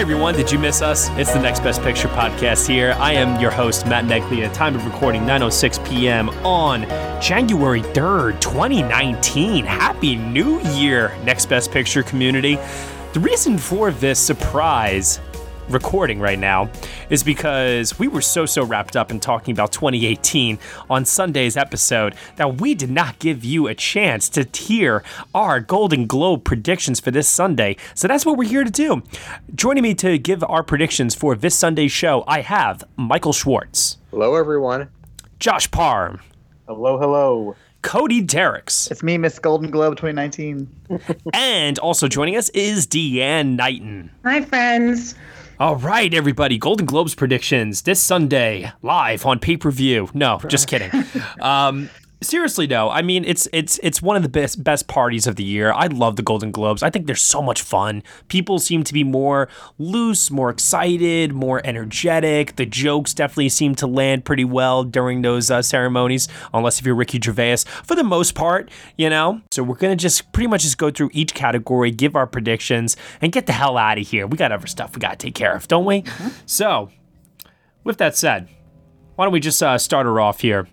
Hey everyone, did you miss us? It's the Next Best Picture podcast here. I am your host, Matt Neglia. Time of recording 9.06 p.m. on January 3rd, 2019. Happy New Year, Next Best Picture community. The reason for this surprise recording right now is because we were so so wrapped up in talking about 2018 on Sunday's episode that we did not give you a chance to hear our Golden Globe predictions for this Sunday. So that's what we're here to do. Joining me to give our predictions for this Sunday's show, I have Michael Schwartz. Hello, everyone. Josh Parr. Hello, hello. Cody Dericks. It's me, Miss Golden Globe 2019. and also joining us is Deanne Knighton. Hi, friends. All right, everybody. Golden Globes predictions this Sunday, live on pay per view. No, just kidding. Um, seriously though, I mean it's it's it's one of the best best parties of the year. I love the Golden Globes. I think they're so much fun. People seem to be more loose, more excited, more energetic. The jokes definitely seem to land pretty well during those uh, ceremonies, unless if you're Ricky Gervais. For the most part, you know. So we're gonna just pretty much just go through each category, give our predictions, and get the hell out of here. We got other stuff we gotta take care of, don't we? So, with that said, why don't we just uh, start her off here?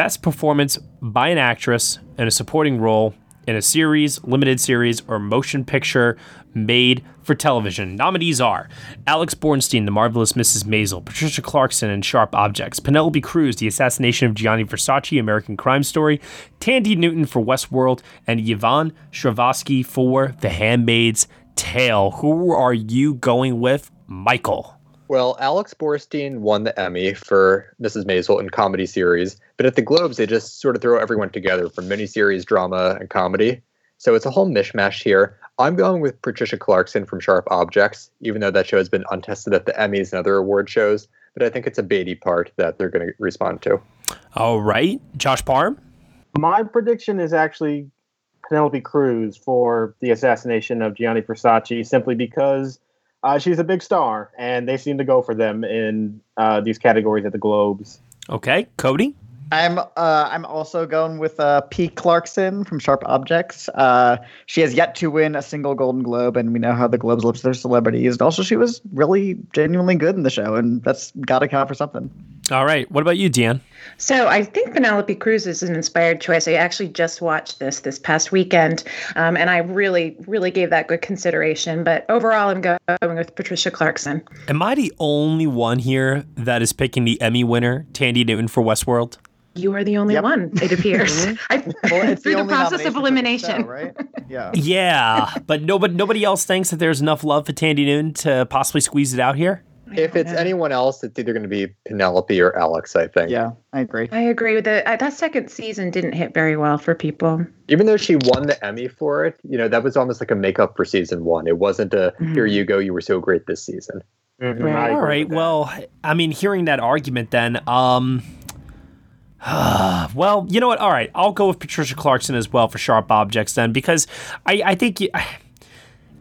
Best performance by an actress in a supporting role in a series, limited series, or motion picture made for television. Nominees are Alex Borstein, The Marvelous Mrs. Maisel, Patricia Clarkson and Sharp Objects, Penelope Cruz, The Assassination of Gianni Versace, American Crime Story, Thandie Newton for Westworld, and Yvonne Strahovski for The Handmaid's Tale. Who are you going with, Michael? Well, Alex Borstein won the Emmy for Mrs. Maisel in comedy series, but at the Globes they just sort of throw everyone together for miniseries, drama, and comedy. So it's a whole mishmash here. I'm going with Patricia Clarkson from Sharp Objects, even though that show has been untested at the Emmys and other award shows. But I think it's a baity part that they're going to respond to. All right, Josh Parham. My prediction is actually Penelope Cruz for the assassination of Gianni Versace, simply because uh, she's a big star, and they seem to go for them in uh, these categories at the Globes. Okay, Cody. I'm uh, I'm also going with uh, P. Clarkson from Sharp Objects. Uh, she has yet to win a single Golden Globe, and we know how the Globes look to their celebrities. And also, she was really genuinely good in the show, and that's got to count for something. All right. What about you, Deanne? So I think Penelope Cruz is an inspired choice. I actually just watched this this past weekend, um, and I really, really gave that good consideration. But overall, I'm going with Patricia Clarkson. Am I the only one here that is picking the Emmy winner, Thandie Newton for Westworld? You are the only Yep. one, it appears. I, Well, it's through the, only process of elimination. show, right? Yeah. Yeah, but nobody nobody else thinks that there's enough love for Thandie Newton to possibly squeeze it out here. If it's anyone else, it's either going to be Penelope or Alex, I think. Yeah, I agree. I agree with it. Uh, that second season didn't hit very well for people. Even though she won the Emmy for it, you know, that was almost like a makeup for season one. It wasn't a here you go, you were so great this season. Mhm, Right. All right. Well, I mean, hearing that argument, then, um, well, you know what? All right, I'll go with Patricia Clarkson as well for Sharp Objects then, because I I think.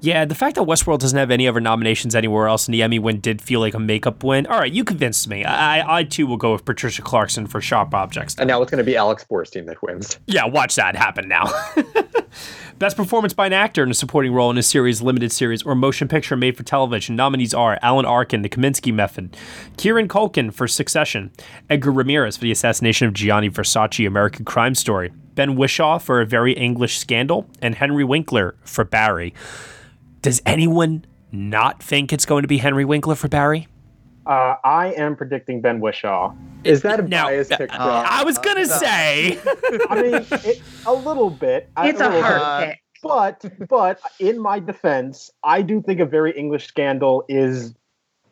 Yeah, the fact that Westworld doesn't have any other nominations anywhere else and the Emmy win did feel like a makeup win. All right, you convinced me. I, I, I too will go with Patricia Clarkson for Sharp Objects. And now it's going to be Alex Borstein that wins. Yeah, watch that happen now. Best performance by an actor in a supporting role in a series, limited series, or motion picture made for television. Nominees are Alan Arkin, The Kaminsky Method, Kieran Culkin for Succession, Edgar Ramirez for the assassination of Gianni Versace, American Crime Story, Ben Whishaw for A Very English Scandal, and Henry Winkler for Barry. Does anyone not think it's going to be Henry Winkler for Barry? Uh, I am predicting Ben Whishaw. Is that a Now, biased pick? uh, I was gonna say. I mean, it, a little bit. It's a little hard bit. Uh, pick. But but in my defense, I do think a very English scandal is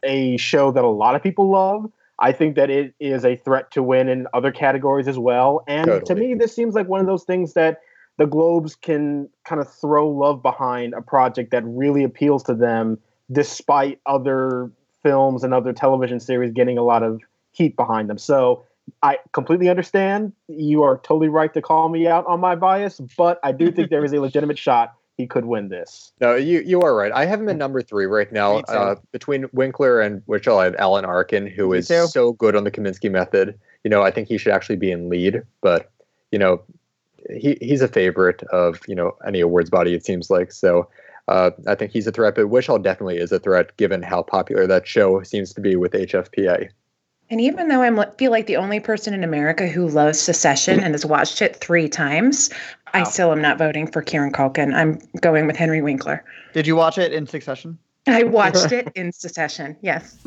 a show that a lot of people love. I think that it is a threat to win in other categories as well. And to me, this seems like one of those things that the Globes can kind of throw love behind a project that really appeals to them, despite other films and other television series getting a lot of heat behind them. So I completely understand. You are totally right to call me out on my bias, but I do think there is a legitimate shot he could win this. No, you you are right. I have him at number three right now. Uh, between Winkler and Whishaw, I have Alan Arkin, who is so good on the Kaminsky method. You know, I think he should actually be in lead, but you know, he he's a favorite of you know any awards body. It seems like so. Uh, I think he's a threat, but Whishaw definitely is a threat given how popular that show seems to be with HFPA. And even though I feel like the only person in America who loves Succession and has watched it three times, I still am not voting for Kieran Culkin. I'm going with Henry Winkler. Did you watch it in succession? I watched it in Succession. Yes.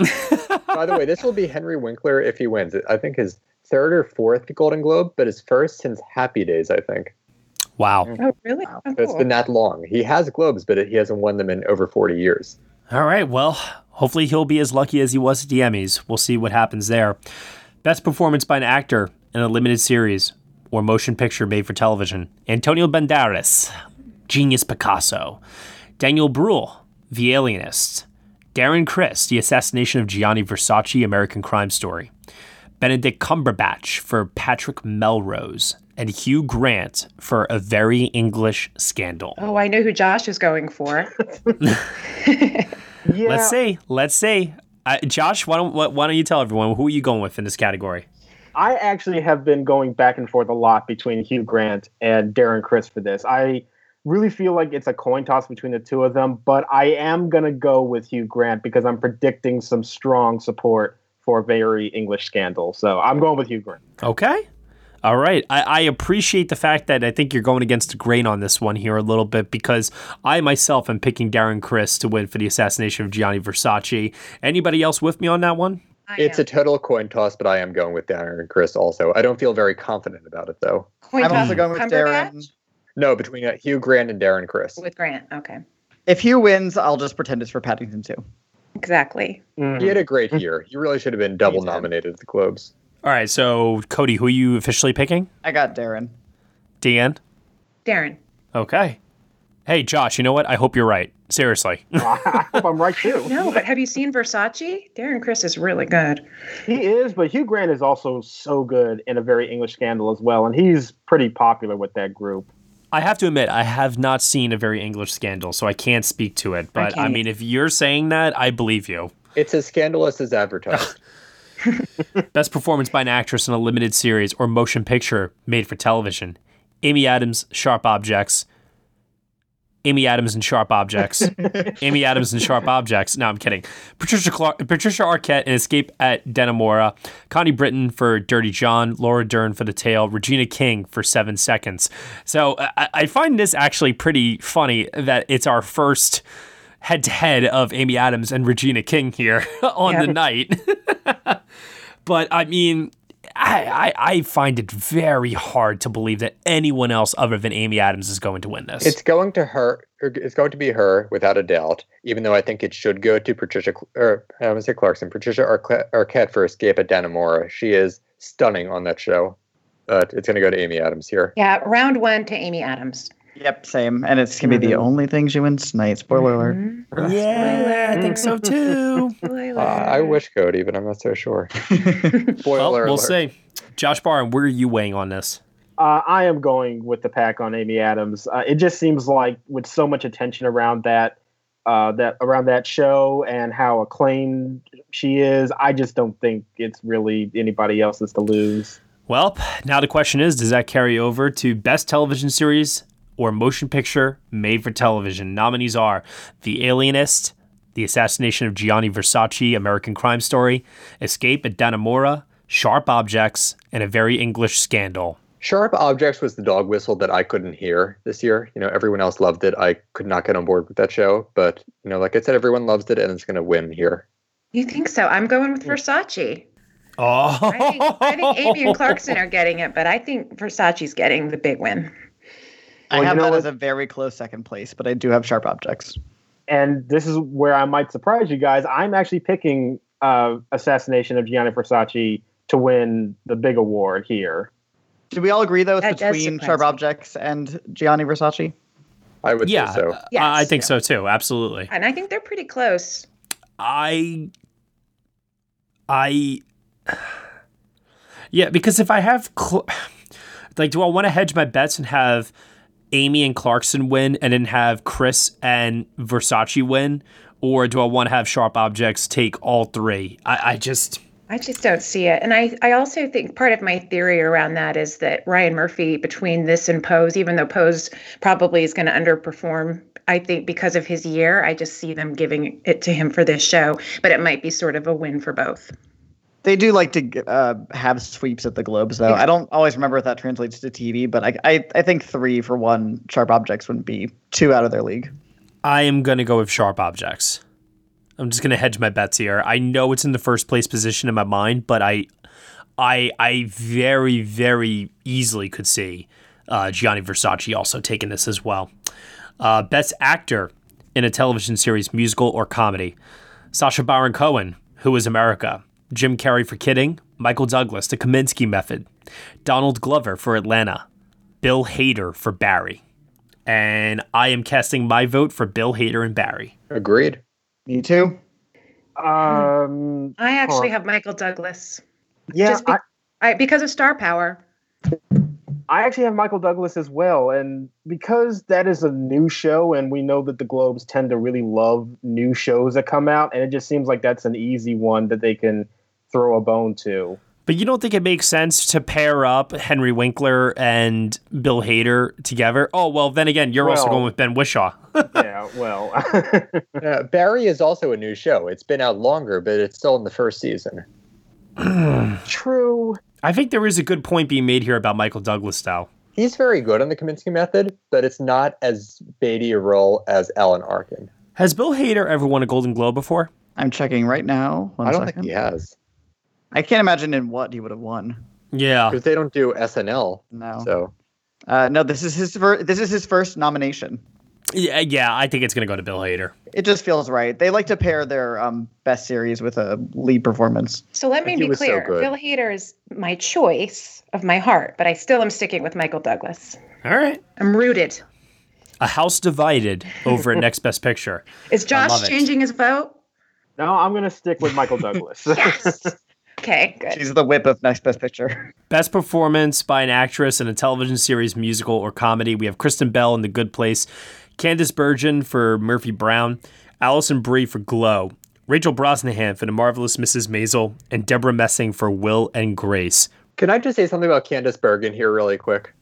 By the way, this will be Henry Winkler if he wins. I think his third or fourth Golden Globe, but his first since Happy Days, I think. Wow. Oh, really? Oh, So It's cool. been that long. He has Globes, but he hasn't won them in over 40 years. All right. Well, hopefully he'll be as lucky as he was at the Emmys. We'll see what happens there. Best performance by an actor in a limited series or motion picture made for television. Antonio Banderas, Genius Picasso. Daniel Bruhl, The Alienist. Darren Criss, The Assassination of Gianni Versace, American Crime Story. Benedict Cumberbatch for Patrick Melrose. And Hugh Grant for A Very English Scandal. Oh, I know who Josh is going for. Yeah, Let's see. Let's see. Uh, Josh, why don't why why don't you tell everyone who are you going with in this category? I actually have been going back and forth a lot between Hugh Grant and Darren Criss for this. I really feel like it's a coin toss between the two of them, but I am going to go with Hugh Grant because I'm predicting some strong support for very English scandal. So I'm going with Hugh Grant. Okay. All right. I, I appreciate the fact that I think you're going against the grain on this one here a little bit because I myself am picking Darren Criss to win for the assassination of Gianni Versace. Anybody else with me on that one? I It's am. a total coin toss, but I am going with Darren and Criss also. I don't feel very confident about it, though. Coin I'm toss also going with Darren. No, between uh, Hugh Grant and Darren Criss. With Grant. Okay. If Hugh wins, I'll just pretend it's for Paddington 2. Exactly. He had a great year. He really should have been double nominated at the Globes. All right. So, Cody, who are you officially picking? I got Darren. Dan? Darren. Okay. Hey, Josh, you know what? I hope you're right. Seriously. I hope I'm right too. No, but have you seen Versace? Darren Criss is really good. He is, but Hugh Grant is also so good in a very English scandal as well, and he's pretty popular with that group. I have to admit, I have not seen a very English scandal, so I can't speak to it. But I can't mean, if you're saying that, I believe you. It's as scandalous as advertised. Best performance by an actress in a limited series or motion picture made for television. Amy Adams, Sharp Objects. Amy Adams and Sharp Objects. Amy Adams and Sharp Objects. No, I'm kidding. Patricia Clark, Patricia Arquette in Escape at Dannemora. Connie Britton for Dirty John. Laura Dern for The Tale. Regina King for Seven Seconds. So uh, I, I find this actually pretty funny that it's our first head to head of Amy Adams and Regina King here on Yeah. the night. but I mean, I, I I find it very hard to believe that anyone else other than Amy Adams is going to win this. it's going to her. It's going to be her without a doubt. Even though I think it should go to Patricia, Cl- or I want to say Clarkson, Patricia Arquette, Arquette for Escape at Dannemora. She is stunning on that show. But it's going to go to Amy Adams here. Yeah, round one to Amy Adams. Yep, same. And it's gonna be the Mhm. only thing she wins tonight. Spoiler alert. Mhm. yeah, I think so too. Spoiler. Uh, I wish Cody, but I'm not so sure. well, we'll alert. see. Josh Parham, where are you weighing on this? Uh, I am going with the pack on Amy Adams. Uh, it just seems like with so much attention around that, uh, that around that show and how acclaimed she is, I just don't think it's really anybody else's to lose. Well, now the question is does that carry over to best television series or motion picture made for television? Nominees are The Alienist, The Assassination of Gianni Versace, American Crime Story, Escape at Dannemora, Sharp Objects, and A Very English Scandal. Sharp Objects was the dog whistle that I couldn't hear this year. You know, everyone else loved it. I could not get on board with that show, but you know, like I said, everyone loves it, and it's going to win here. You think so? I'm going with Versace. Oh, I think, I think Amy and Clarkson are getting it, but I think Versace's getting the big win. I Well, you have know that what? as a very close second place, but I do have sharp objects. And this is where I might surprise you guys. I'm actually picking uh, Assassination of Gianni Versace to win the big award here. Do we all agree though it's That between surprise sharp objects and Gianni Versace? I would yeah, say so. uh, Yes. I think so too. Absolutely. And I think they're pretty close. I I Yeah, because if I have Cl- like do I want to hedge my bets and have Amy and Clarkson win and then have Criss and Versace win or do I want to have Sharp Objects take all three? I, I just I just don't see it. And I, I also think part of my theory around that is that Ryan Murphy, between this and Pose, even though Pose probably is going to underperform I think because of his year, I just see them giving it to him for this show, but it might be sort of a win for both. They do like to uh, have sweeps at the Globes, though. Yeah. I don't always remember if that translates to TV, but I, I, I think three for one Sharp Objects wouldn't be two out of their league. I am going to go with Sharp Objects. I'm just going to hedge my bets here. I know it's in the first place position in my mind, but I I I very very easily could see uh, Gianni Versace also taking this as well. Uh, best actor in a television series, musical or comedy. Sasha Baron Cohen, Who is America? Jim Carrey for Kidding, Michael Douglas, The Kaminsky Method, Donald Glover for Atlanta, Bill Hader for Barry. And I am casting my vote for Bill Hader and Barry. Agreed. Me too. Um, I actually Huh. have Michael Douglas. yeah, Just be- I, I because of star power. I actually have Michael Douglas as well, and because that is a new show, and we know that the Globes tend to really love new shows that come out, and it just seems like that's an easy one that they can throw a bone to. But you don't think it makes sense to pair up Henry Winkler and Bill Hader together? Oh, well, then again, you're also going with Ben Whishaw. yeah, well, Uh, Barry is also a new show. It's been out longer, but it's still in the first season. true. I think there is a good point being made here about Michael Douglas, though. He's very good on the Kaminsky method, but it's not as baity a role as Alan Arkin. Has Bill Hader ever won a Golden Globe before? I'm checking right now. One I don't second. think he has I can't imagine in what he would have won. Yeah. because they don't do SNL. No. So Uh, no, this is his first. This is his first nomination. Yeah, yeah I think it's going to go to Bill Hader. It just feels right. They like to pair their um, best series with a lead performance. So let me He be was so clear. good. Bill Hader is my choice of my heart, but I still am sticking with Michael Douglas. All right. I'm rooted. A house divided over at Next Best Picture. Is love Josh it. changing his vote? No, I'm gonna stick with Michael Douglas. Yes. Okay, good. She's the whip of Next Best Picture. Best performance by an actress in a television series, musical, or comedy. We have Kristen Bell in The Good Place, Candice Bergen for Murphy Brown, Alison Brie for Glow, Rachel Brosnahan for The Marvelous Mrs. Maisel, and Debra Messing for Will and Grace. can I just say something about Candice Bergen here, really quick?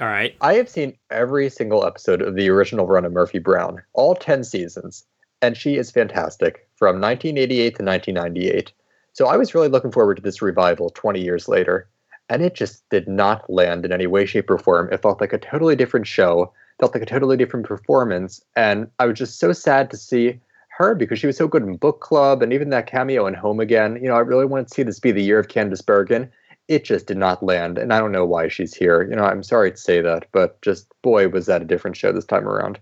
All right. I have seen every single episode of the original run of Murphy Brown, all 10 seasons, and she is fantastic from 1988 to 1998. So I was really looking forward to this revival 20 years later, and it just did not land in any way, shape, or form. It felt like a totally different show, felt like a totally different performance, and I was just so sad to see her because she was so good in book club and even that cameo in Home Again. You know, I really wanted to see this be the year of Candice Bergen it just did not land and i don't know why she's here you know i'm sorry to say that but just boy was that a different show this time around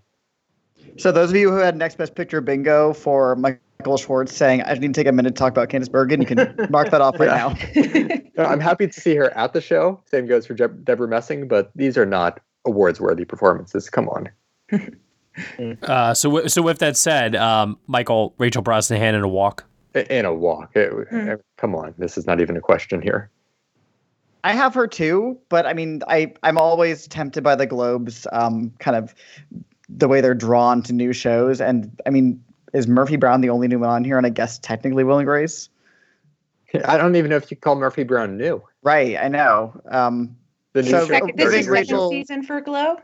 So those of you who had Next Best Picture bingo for Michael Schwartz saying, "I need to take a minute to talk about Candice Bergen," you can mark that off right Yeah. now. i'm happy to see her at the show same goes for Je- debra messing but these are not awards worthy performances come on Uh, so, w- so with that said, um, Michael, Rachel Brosnahan in a walk. In a walk It- Hmm. come on this is not even a question here I have her too, but I mean, I I'm always tempted by the Globes, um, kind of the way they're drawn to new shows, and I mean, is Murphy Brown the only new one on here? And I guess technically Will and Grace. i don't even know if you call murphy brown new Right, I know. Um, the new So- Second, this is started- second Rachel- season for Glow.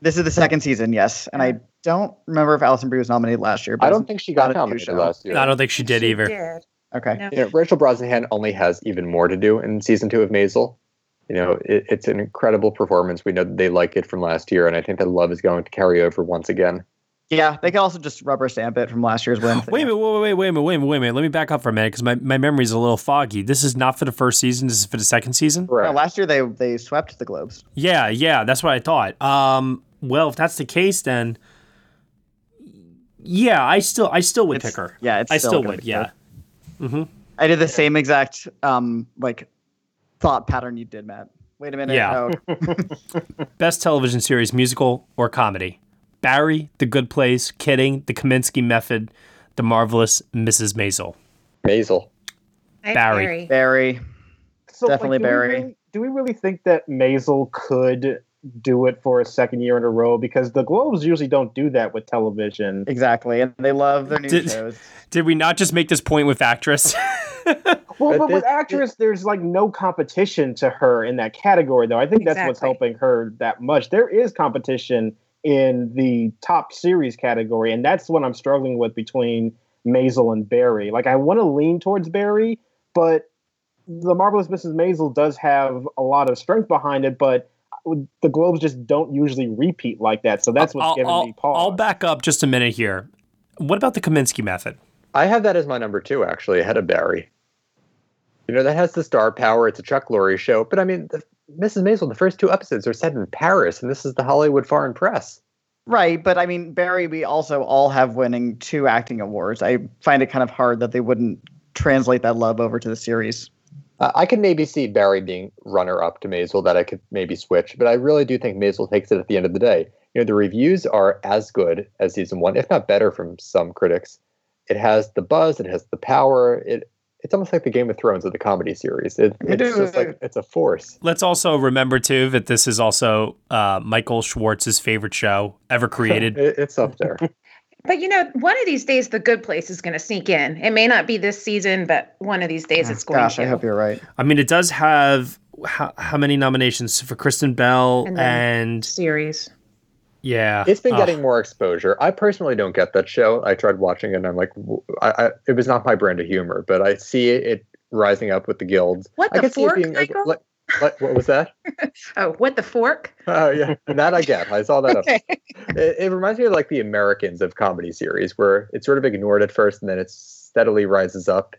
this is the second season, yes, and I don't remember if Alison Brie was nominated last year. But i don't think she got a new nominated last year I don't think she did either. Did. Okay. No. you know, Rachel Brosnahan only has even more to do in season two of Maisel. You know, it, it's an incredible performance. We know that they like it from last year, and I think that love is going to carry over once again. Yeah, they could also just rubber stamp it from last year's win. Wait a minute, wait, wait, wait a minute, wait a minute, wait a minute. Let me back up for a minute because my, my memory's a little foggy. This is not for the first season. This is for the second season. No, last year they they swept the Globes. Yeah, yeah, that's what I thought. Um, well, if that's the case, then yeah, I still, I still would It's- pick her. Yeah, it's I still, still would. be Yeah. good. I did the same exact um like thought pattern you did, Matt. Wait a minute. Yeah. Oh, Best television series, musical or comedy. Barry, The Good Place, Kidding, The Kaminsky Method, The Marvelous Mrs. Maisel. Maisel. Hi, Barry. Barry. So, Definitely do we Barry. really- do we really think that Maisel could do it for a second year in a row? Because the Globes usually don't do that with television. Exactly, and they love their new Did- shows. Did we not just make this point with actress? Well, But but, this- with actress, there's like no competition to her in that category, though. I think that's what's helping her that much. There is competition in the top series category, and that's what I'm struggling with between Maisel and Barry. Like I want to lean towards Barry, but the marvelous Mrs. Maisel does have a lot of strength behind it, but the Globes just don't usually repeat like that. So that's what's I'll, giving I'll, me pause. I'll back up just a minute here. What about the Kaminsky method? I have that as my number two, actually, ahead of Barry. You know, that has the star power. It's a Chuck Lorre show. But I mean, the, Mrs. Maisel, the first two episodes are set in Paris, and this is the Hollywood Foreign Press. Right, but I mean, Barry, we also all have winning two acting awards. I find it kind of hard that they wouldn't translate that love over to the series. Uh, I could maybe see Barry being runner up to Maisel, that I could maybe switch, but I really do think Maisel takes it at the end of the day. You know, the reviews are as good as season one, if not better from some critics. It has the buzz, it has the power. It it's almost like the Game of Thrones of the comedy series. It, it's just like it's a force. Let's also remember too that this is also uh, Michael Schwartz's favorite show ever created. it, it's up there. But you know, one of these days, the good place is going to sneak in. It may not be this season, but one of these days, it's going Gosh, to. I hope you're right. I mean, it does have how, how many nominations for Kristen Bell And and, Series. Yeah, It's been Ugh. getting more exposure. I personally don't get that show. I tried watching it, and I'm like, w- I, I, it was not my brand of humor. But I see it rising up with the guilds. What I the could see it fork, being Michael? like, like- what was that? Oh, what the fork? Oh yeah, that I get. I saw that. Okay. Up. It, it reminds me of like the Americans of comedy series, where it's sort of ignored at first, and then it steadily rises up.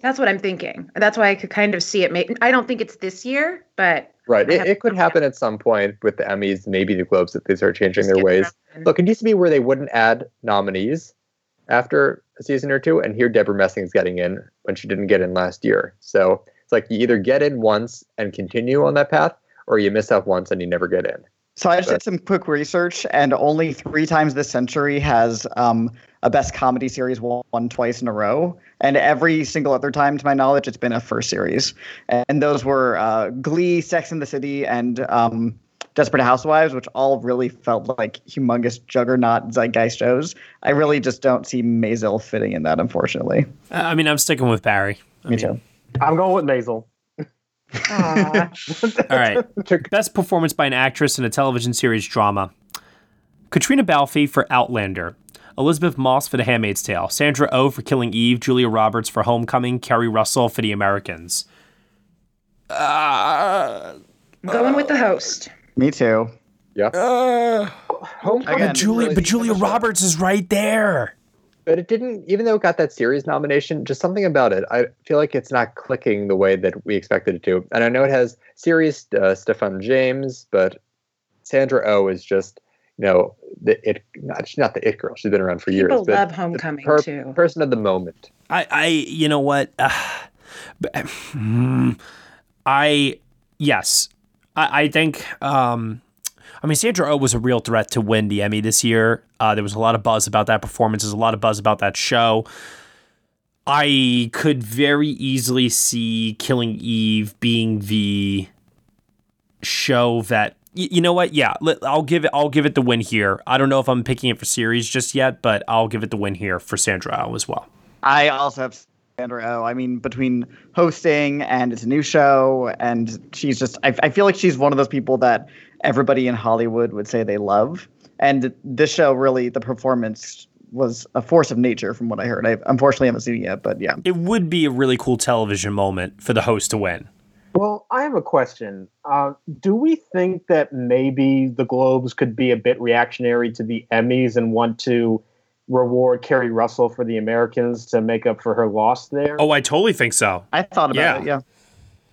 That's what I'm thinking. That's why I could kind of see it. Make, I don't think it's this year, but Right. It, it could happen at some point with the Emmys, maybe the Globes, if they start changing their ways. Look, it used to be where they wouldn't add nominees after a season or two, and here Debra Messing is getting in when she didn't get in last year. So it's like you either get in once and continue on that path, or you miss out once and you never get in. So I just But- did some quick research, and only three times this century has um, a best comedy series won twice in a row, and every single other time, to my knowledge, it's been a first series, and those were uh, Glee, Sex and the City, and um, Desperate Housewives, which all really felt like humongous juggernaut zeitgeist shows. I really just don't see Maisel fitting in that, unfortunately. I mean, I'm sticking with Barry. I Me mean, too. I'm going with Maisel. All right. Best performance by an actress in a television series drama. Caitriona Balfe for Outlander. Elisabeth Moss for The Handmaid's Tale. Sandra Oh for Killing Eve. Julia Roberts for Homecoming. Keri Russell for The Americans. Uh, Going with the host. Me too. Yeah. uh, Homecoming Again, but Julia, really but Julia. Roberts is right there. But it didn't, even though it got that series nomination, just something about it. I feel like it's not clicking the way that we expected it to. And I know it has series uh, Stephan James, but Sandra O oh is just, you know, the it. Not, she's not the it girl. She's been around for years. People but love the Homecoming per- too. Person of the moment. I, I, you know what? Uh, but, I, yes, I, I think. Um, I mean, Sandra Oh was a real threat to win the Emmy this year. Uh, there was a lot of buzz about that performance. There's a lot of buzz about that show. I could very easily see Killing Eve being the show that y- you know what? Yeah, let, I'll give it. I'll give it the win here. I don't know if I'm picking it for series just yet, but I'll give it the win here for Sandra Oh as well. I also have Sandra Oh. I mean, between hosting and it's a new show, and she's just, I, I feel like she's one of those people that everybody in Hollywood would say they love. And this show really, the performance was a force of nature from what I heard. I unfortunately haven't seen it yet, but yeah. It would be a really cool television moment for the host to win. Well, I have a question. Uh, do we think that maybe the Globes could be a bit reactionary to the Emmys and want to reward Keri Russell for the Americans to make up for her loss there? Oh, I totally think so. I thought about Yeah. it, yeah.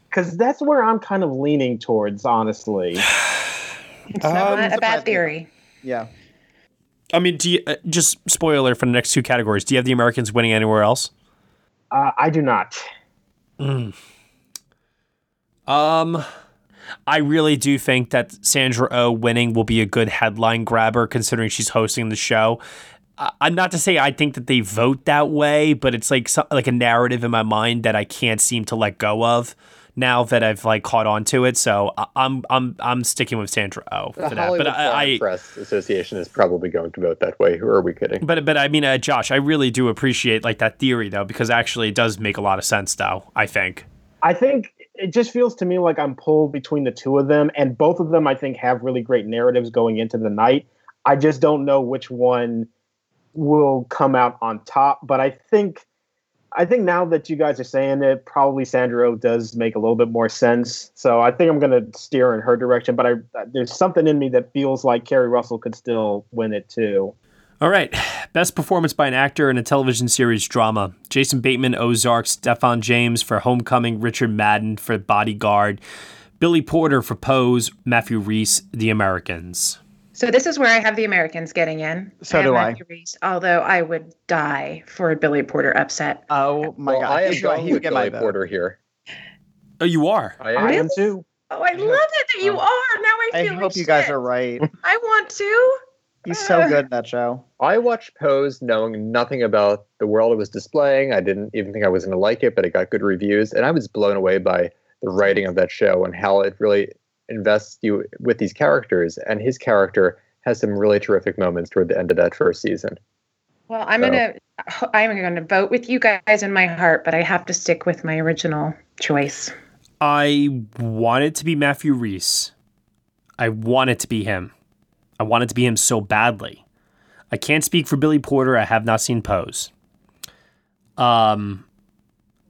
Because that's where I'm kind of leaning towards, honestly. It's Um, not a surprised bad theory. Yeah. I mean, do you uh, just spoiler for the next two categories? Do you have the Americans winning anywhere else? Uh, I do not. Um, I really do think that Sandra O winning will be a good headline grabber, considering she's hosting the show. I- I'm not to say I think that they vote that way, but it's like some, like a narrative in my mind that I can't seem to let go of now that I've like caught on to it. So I- I'm I'm I'm sticking with Sandra O The for that. Hollywood But I, I Press Association is probably going to vote that way. Who are we kidding? but but I mean, uh, Josh, I really do appreciate like that theory though, because actually it does make a lot of sense though. I think. I think it just feels to me like I'm pulled between the two of them, and both of them I think have really great narratives going into the night. I just don't know which one will come out on top. But I think I think now that you guys are saying it, probably Sandra Oh does make a little bit more sense. So I think I'm going to steer in her direction. But I, there's something in me that feels like Keri Russell could still win it too. All right. Best performance by an actor in a television series drama. Jason Bateman, Ozark, Stephan James for Homecoming, Richard Madden for Bodyguard, Billy Porter for Pose, Matthew Rhys, The Americans. So this is where I have the Americans getting in. So I do have I. Matthew Rhys, although I would die for a Billy Porter upset. Oh my well, god! I am going he would with get my Billy vote. Porter here. Oh, you are? I I am. am too. Oh, I love it that you Oh. are. Now I feel I feel hope like you guys are right. I want to. He's so good in that show. I watched Pose knowing nothing about the world it was displaying. I didn't even think I was going to like it, but it got good reviews. And I was blown away by the writing of that show and how it really invests you with these characters. And his character has some really terrific moments toward the end of that first season. Well, I'm So- gonna I'm gonna vote with you guys in my heart, but I have to stick with my original choice. I want it to be Matthew Rhys. I want it to be him. I wanted to be him so badly. I can't speak for Billy Porter. I have not seen Pose. Um,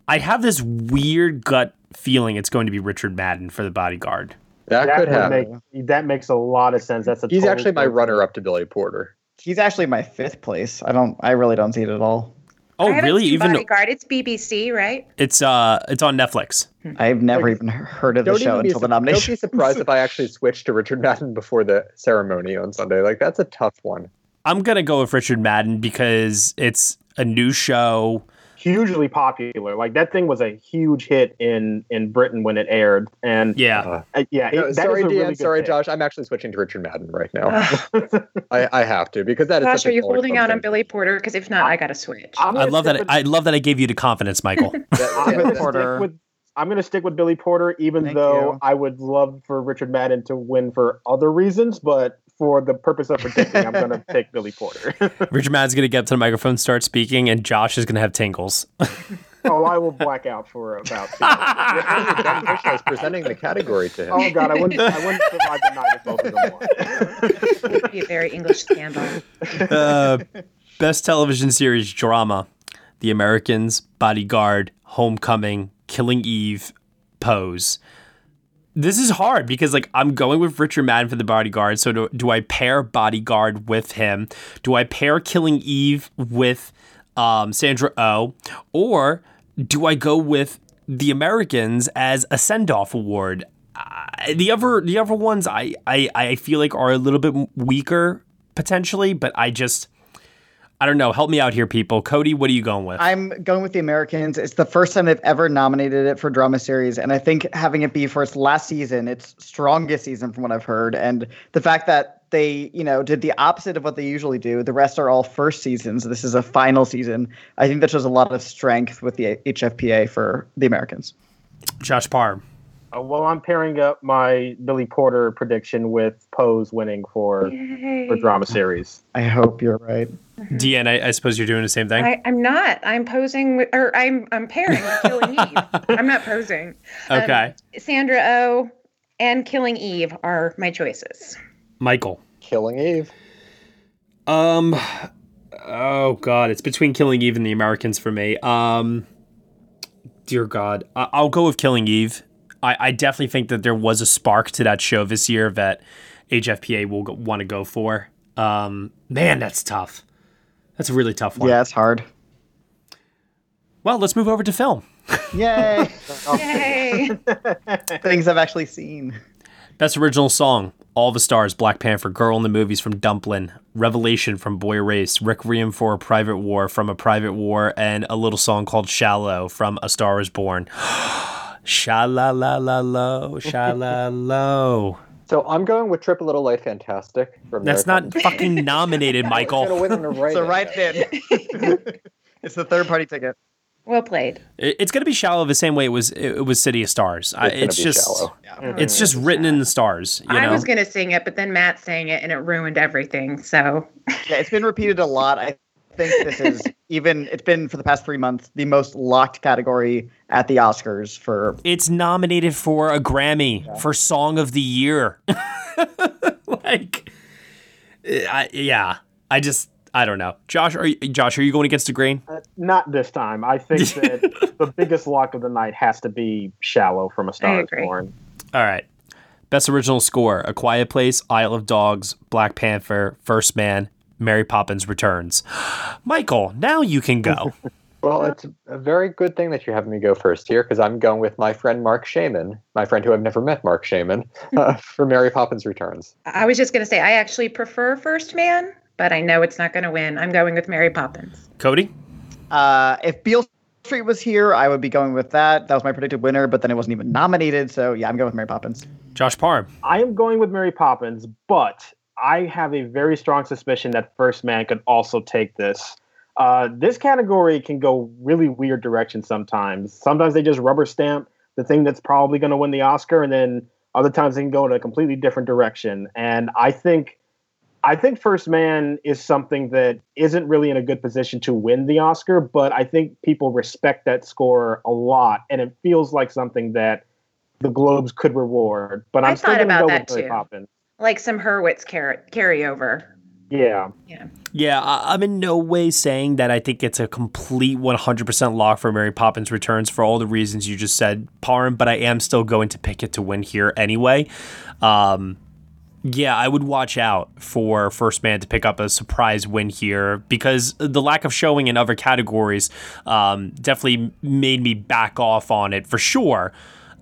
I have this weird gut feeling it's going to be Richard Madden for the bodyguard. That, That could happen. make that makes a lot of sense. That's a He's actually my runner up to Billy Porter. He's actually my fifth place. I don't. I really don't see it at all. Oh, I really? seen Even Bodyguard. It's BBC, right? it's uh, it's on Netflix. I've never Like, even heard of the show even be, until the su- don't be surprised if I actually switched to Richard Madden before the ceremony on Sunday. Like that's a tough one. I'm gonna go with Richard Madden because it's a new show. Hugely popular. Like that thing was a huge hit in in Britain when it aired, and Yeah, uh, yeah, it, No, that is sorry, a really sorry, pick. Josh. I'm actually switching to Richard Madden right now. I, I have to because that is. Josh, such a are you holding out on. Billy Porter? Because if not, I gotta switch. I'm I gonna love that. with- I love that I gave you the confidence, Michael. That- I'm gonna Porter. stick with I'm gonna stick with Billy Porter, even Thank though you. I would love for Richard Madden to win for other reasons, but for the purpose of predicting, I'm gonna pick Billy Porter. Richard Madden's gonna get up to the microphone, start speaking, and Josh is gonna have tingles. oh, I will black out for about. Two John Krishna is presenting the category to him. oh God, I wouldn't. I wouldn't survive the night if both of them won. It would be a very English scandal. uh, best television series drama: The Americans, Bodyguard, Homecoming, Killing Eve, Pose. This is hard because like I'm going with Richard Madden for the Bodyguard. So do, do I pair Bodyguard with him? Do I pair Killing Eve with um, Sandra Oh, or do I go with The Americans as a send off award? Uh, the other the other ones I, I I feel like are a little bit weaker potentially, but I just I don't know. Help me out here, people. Cody, what are you going with? I'm going with the Americans. It's the first time they've ever nominated it for drama series, and I think having it be for its last season, its strongest season from what I've heard, and the fact that they, you know, did the opposite of what they usually do. The rest are all first seasons. This is a final season. I think that shows a lot of strength with the HFPA for the Americans. Josh Parr. Uh, well, I'm pairing up my Billy Porter prediction with Pose winning for for drama series. I hope you're right. Deanne, I, I suppose you're doing the same thing. I, I'm not. I'm posing with, or I'm I'm pairing with Killing Eve. I'm not posing. Um, okay, Sandra Oh and Killing Eve are my choices. Michael. Killing Eve. Um. Oh God, it's between Killing Eve and the Americans for me. Um. Dear God, I- I'll go with Killing Eve. I, I definitely think that there was a spark to that show this year that HFPA will go- want to go for. Um. Man, that's tough. That's a really tough one. Yeah, it's hard. Well, let's move over to film. Yay! Yay! Things I've actually seen. Best original song: All the Stars, Black Panther, Girl in the Movies from Dumplin', Revelation from Boy Erased, Requiem for a Private War from A Private War, and a little song called Shallow from A Star Is Born. Sha-la-la-la-lo, sha-la-lo. So I'm going with Trip a Little Light Fantastic. From That's not Poppins. fucking nominated, It's gonna Michael. win in a write-in. So right in. it's the third party ticket. well played. It- It's gonna be shallow the same way it was. It was City of Stars. It's gonna It's be just. shallow. Mm-hmm. It's just written in the stars. You I know. was gonna sing it, but then Matt sang it, and it ruined everything. So Yeah, it's been repeated a lot. I think this is even it's been for the past three months the most locked category at the Oscars for it's nominated for a Grammy for Song of the Year. like, I, yeah, I just I don't know. Josh, are you, Josh, are you going against the grain? Uh, not this time. I think that the biggest lock of the night has to be "Shallow" from A Star Is Born. All right. Best original score: A Quiet Place, Isle of Dogs, Black Panther, First Man, Mary Poppins Returns. Michael, now you can go. well, it's a very good thing that you're having me go first here because I'm going with my friend Marc Shaiman, my friend who I've never met, Marc Shaiman, uh, for Mary Poppins Returns. I was just going to say I actually prefer First Man, but I know it's not going to win. I'm going with Mary Poppins. Cody, uh, if Beale Street was here, I would be going with that. That was my predicted winner, but then it wasn't even nominated. So yeah, I'm going with Mary Poppins. Josh Parham. I am going with Mary Poppins, but I have a very strong suspicion that First Man could also take this. Uh, this category can go really weird directions sometimes. Sometimes they just rubber stamp the thing that's probably going to win the Oscar, and then other times they can go in a completely different direction. And I think, I think First Man is something that isn't really in a good position to win the Oscar, but I think people respect that score a lot, and it feels like something that the Globes could reward. But I'm I still going to go with Mary Poppins. Like some Hurwitz car- carryover. Yeah. Yeah. Yeah, I- I'm in no way saying that I think it's a complete 100% lock for Mary Poppins Returns for all the reasons you just said, Parham, but I am still going to pick it to win here anyway. Um, yeah, I would watch out for First Man to pick up a surprise win here because the lack of showing in other categories um, definitely made me back off on it for sure.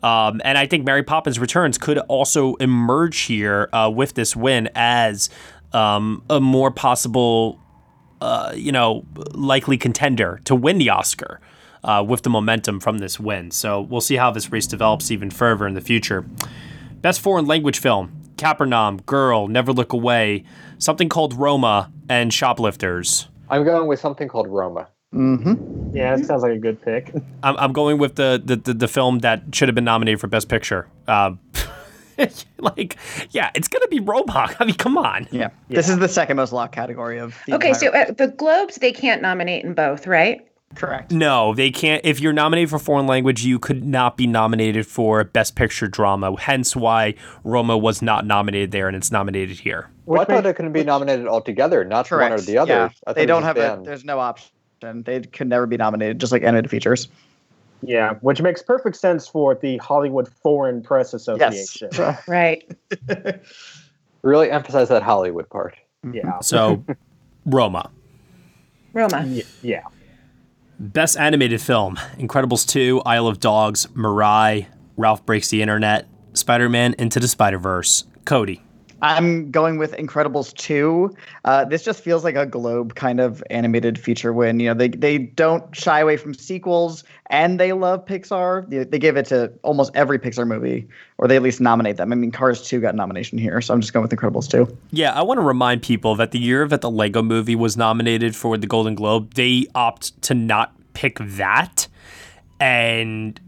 Um, and I think Mary Poppins Returns could also emerge here uh, with this win as um, a more possible, uh, you know, likely contender to win the Oscar uh, with the momentum from this win. So we'll see how this race develops even further in the future. Best foreign language film Capernaum, Girl, Never Look Away, something called Roma, and Shoplifters. I'm going with something called Roma. Mm-hmm. Yeah, it sounds like a good pick. I'm, I'm going with the, the, the, the film that should have been nominated for Best Picture. Uh, like, yeah, it's gonna be Roma. I mean, come on. Yeah. yeah. This is the second most locked category of. okay, so uh, the Globes they can't nominate in both, right? Correct. No, they can't. If you're nominated for foreign language, you could not be nominated for Best Picture Drama. Hence why Roma was not nominated there, and it's nominated here. Well, I thought it couldn't be nominated altogether, not Correct. one or the other. Yeah. They don't have a, There's no option. And they could never be nominated, just like animated features. Yeah, which makes perfect sense for the Hollywood Foreign Press Association. Yes. right. really emphasize that Hollywood part. Mm-hmm. Yeah. So, Roma. Roma. Y- yeah. Best animated film: Incredibles 2, Isle of Dogs, Mirai, Ralph Breaks the Internet, Spider-Man Into the Spider-Verse. Cody. I'm going with Incredibles 2. Uh, this just feels like a Globe kind of animated feature win. You know, they, they don't shy away from sequels and they love Pixar. They, give it to almost every Pixar movie, or they at least nominate them. I mean, Cars 2 got nomination here, so I'm just going with Incredibles 2. Yeah, I want to remind people that the year that the Lego movie was nominated for the Golden Globe, they opt to not pick that. And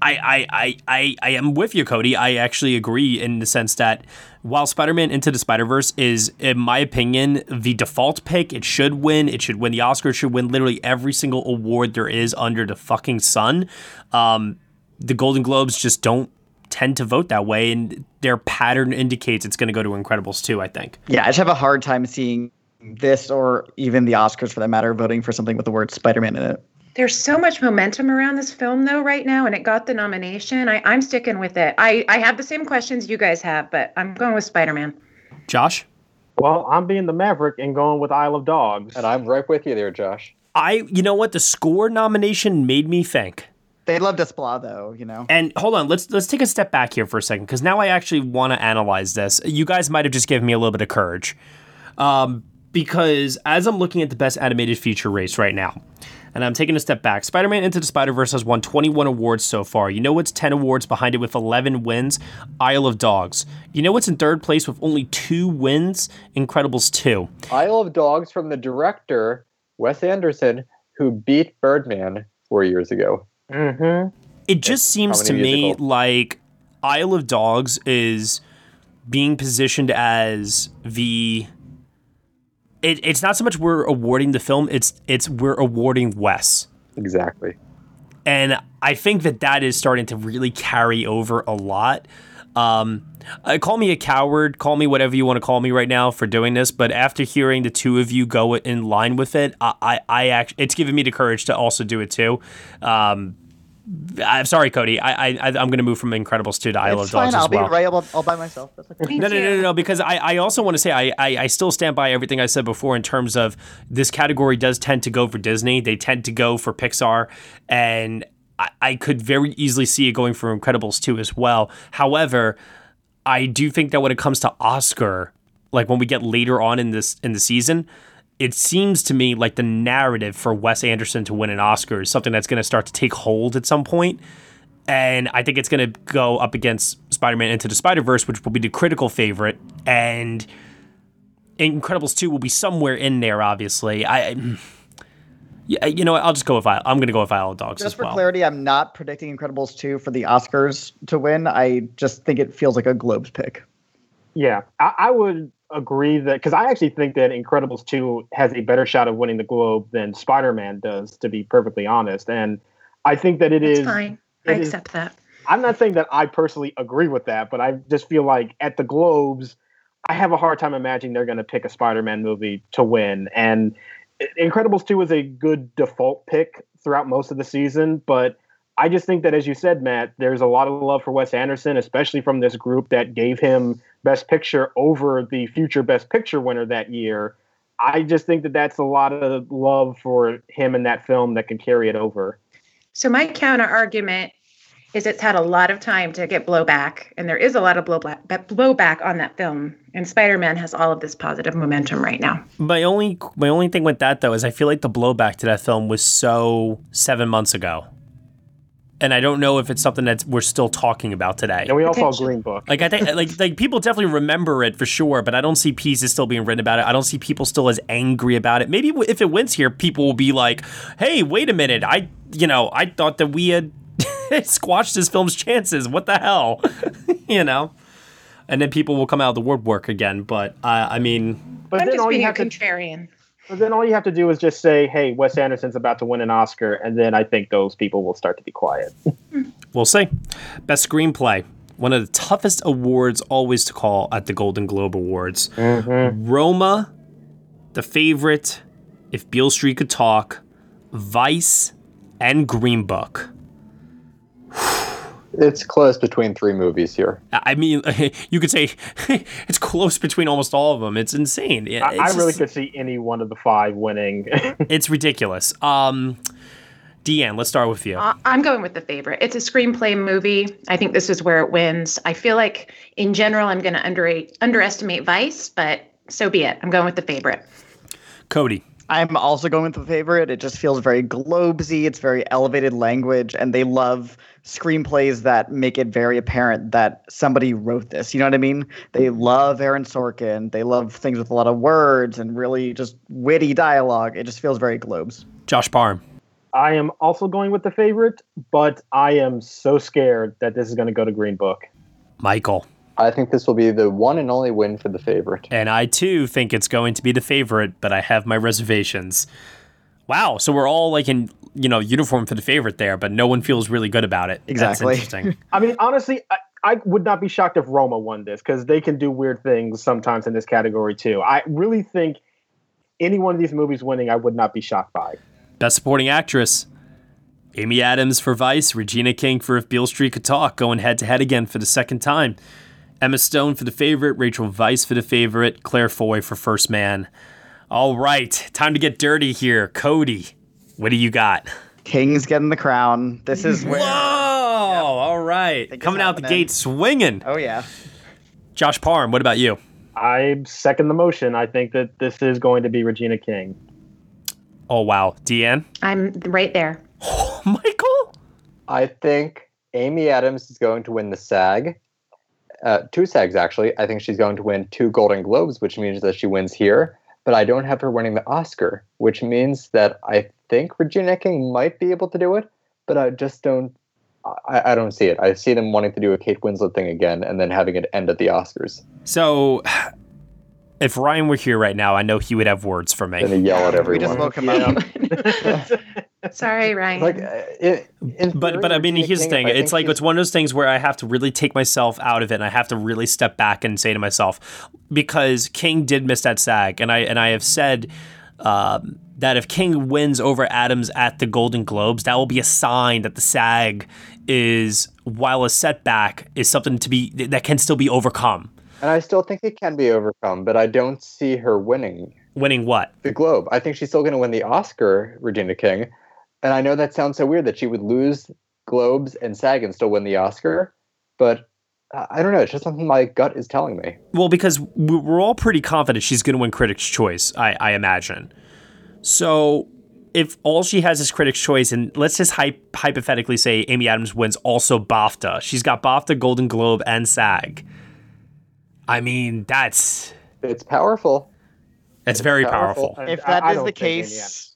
I, I, I, I, I am with you, Cody. I actually agree in the sense that while Spider-Man Into the Spider-Verse is, in my opinion, the default pick, it should win. It should win the Oscar. It should win literally every single award there is under the fucking sun. Um, the Golden Globes just don't tend to vote that way, and their pattern indicates it's going to go to Incredibles 2. I think. Yeah, I just have a hard time seeing this or even the Oscars, for that matter, voting for something with the word Spider-Man in it. There's so much momentum around this film though right now, and it got the nomination. I, I'm sticking with it. I, I have the same questions you guys have, but I'm going with Spider-Man. Josh? Well, I'm being the Maverick and going with Isle of Dogs. And I'm right with you there, Josh. I you know what? The score nomination made me think. They love Desplat though, you know. And hold on, let's let's take a step back here for a second, because now I actually want to analyze this. You guys might have just given me a little bit of courage. Um, because as I'm looking at the best animated feature race right now, and I'm taking a step back. Spider Man Into the Spider Verse has won 21 awards so far. You know what's 10 awards behind it with 11 wins? Isle of Dogs. You know what's in third place with only two wins? Incredibles 2. Isle of Dogs from the director, Wes Anderson, who beat Birdman four years ago. Mm-hmm. It just seems to me like Isle of Dogs is being positioned as the it, it's not so much we're awarding the film; it's it's we're awarding Wes. Exactly. And I think that that is starting to really carry over a lot. Um, uh, call me a coward, call me whatever you want to call me right now for doing this. But after hearing the two of you go in line with it, I, I, I act, it's given me the courage to also do it too. Um, I'm sorry, Cody. I, I I'm going to move from Incredibles two to the Isle It's of Dogs fine. I'll as well. be right all, all by myself. That's okay. No, no, no, no, no, because I, I also want to say I, I, I still stand by everything I said before in terms of this category does tend to go for Disney. They tend to go for Pixar, and I, I could very easily see it going for Incredibles 2 as well. However, I do think that when it comes to Oscar, like when we get later on in this in the season, it seems to me like the narrative for Wes Anderson to win an Oscar is something that's going to start to take hold at some point and I think it's going to go up against Spider-Man Into the Spider-Verse, which will be the critical favorite, and Incredibles 2 will be somewhere in there. Obviously, I, yeah, you know, what? I'll just go with I, I'm going to go with Isle of Dogs Just as for well. clarity, I'm not predicting Incredibles 2 for the Oscars to win. I just think it feels like a Globes pick. Yeah, I, I would agree that because I actually think that Incredibles 2 has a better shot of winning the Globe than Spider Man does, to be perfectly honest. And I think that it That's is. fine. I it is- accept that. I'm not saying that I personally agree with that, but I just feel like at the Globes, I have a hard time imagining they're going to pick a Spider Man movie to win. And Incredibles 2 is a good default pick throughout most of the season, but I just think that, as you said, Matt, there's a lot of love for Wes Anderson, especially from this group that gave him Best Picture over the future Best Picture winner that year. I just think that that's a lot of love for him in that film that can carry it over. So my counter argument is it's had a lot of time to get blowback, and there is a lot of blowback blowback on that film. And Spider-Man has all of this positive momentum right now. My only my only thing with that though is I feel like the blowback to that film was so seven months ago, and I don't know if it's something that we're still talking about today. And we all saw Potential. Green Book. Like I think like like people definitely remember it for sure, but I don't see pieces still being written about it. I don't see people still as angry about it. Maybe if it wins here, people will be like, "Hey, wait a minute! I you know I thought that we had squashed this film's chances. What the hell?" you know. And then people will come out of the woodwork again. But uh, I mean, But I'm then just all you being a have to contrarian. But then all you have to do is just say, "Hey, Wes Anderson's about to win an Oscar," and then I think those people will start to be quiet. We'll see. Best screenplay. One of the toughest awards always to call at the Golden Globe Awards. Mm-hmm. Roma, The Favorite, If Beale Street Could Talk, Vice, and Green Book. It's close between three movies here. I I mean, you could say it's close between almost all of them. It's insane. It- I, I really just- could see any one of the five winning. It's ridiculous. Um, Deanne, let's start with you. Uh, I'm going with the favorite. It's a screenplay movie. I think this is where it wins. I feel like, in general, I'm going to underrate, underestimate Vice, but so be it. I'm going with the favorite. Cody. I'm also going with the favorite. It just feels very globesy. It's very elevated language, and they love screenplays that make it very apparent that somebody wrote this. You know what I mean? They love Aaron Sorkin. They love things with a lot of words and really just witty dialogue. It just feels very globes. Josh Parham. I am also going with the favorite, but I am so scared that this is going to go to Green Book. Michael. I think this will be the one and only win for the favorite. And I too think it's going to be the favorite, but I have my reservations. Wow, so we're all like in you know uniform for the favorite there, but no one feels really good about it. Exactly. That's interesting. I mean, honestly, I, I would not be shocked if Roma won this because they can do weird things sometimes in this category too. I really think any one of these movies winning, I would not be shocked by. Best supporting actress. Amy Adams for Vice, Regina King for If Beale Street Could Talk, going head to head again for the second time. Emma Stone for the favorite, Rachel Weisz for the favorite, Claire Foy for First Man. All right, time to get dirty here. Cody, what do you got? King's getting the crown. This is where. Whoa! where. All right, coming out the gate swinging. Oh yeah. Josh Parham, what about you? I second the motion. I think that this is going to be Regina King. Oh wow, Deanne, I'm right there. Michael. I think Amy Adams is going to win the SAG. Uh, two SAGs, actually. I think she's going to win two Golden Globes, which means that she wins here. But I don't have her winning the Oscar, which means that I think Regina King might be able to do it, but I just don't. I, I don't see it. I see them wanting to do a Kate Winslet thing again and then having it end at the Oscars. So, if Ryan were here right now, I know he would have words for me. they yell at everyone. We just everyone. woke him up. Sorry, Ryan. Like, uh, in, in but but I mean, Regina here's the thing. It's like she's- it's one of those things where I have to really take myself out of it, and I have to really step back and say to myself, because King did miss that SAG, and I and I have said. Um, that if King wins over Adams at the Golden Globes, that will be a sign that the SAG is, while a setback, is something to be that can still be overcome. and I still think it can be overcome, but I don't see her winning Winning what? the Globe. I think she's still going to win the Oscar, Regina King. And I know that sounds so weird that she would lose Globes and SAG and still win the Oscar, but I I don't know. It's just something my gut is telling me. Well, because we- we're all pretty confident she's going to win Critics' Choice, I, I imagine. So if all she has is Critics' Choice, and let's just hy- hypothetically say Amy Adams wins also BAFTA, she's got BAFTA, Golden Globe, and SAG. I mean, that's It's powerful. It's very powerful. powerful. If I- that I is don't the think Amy case,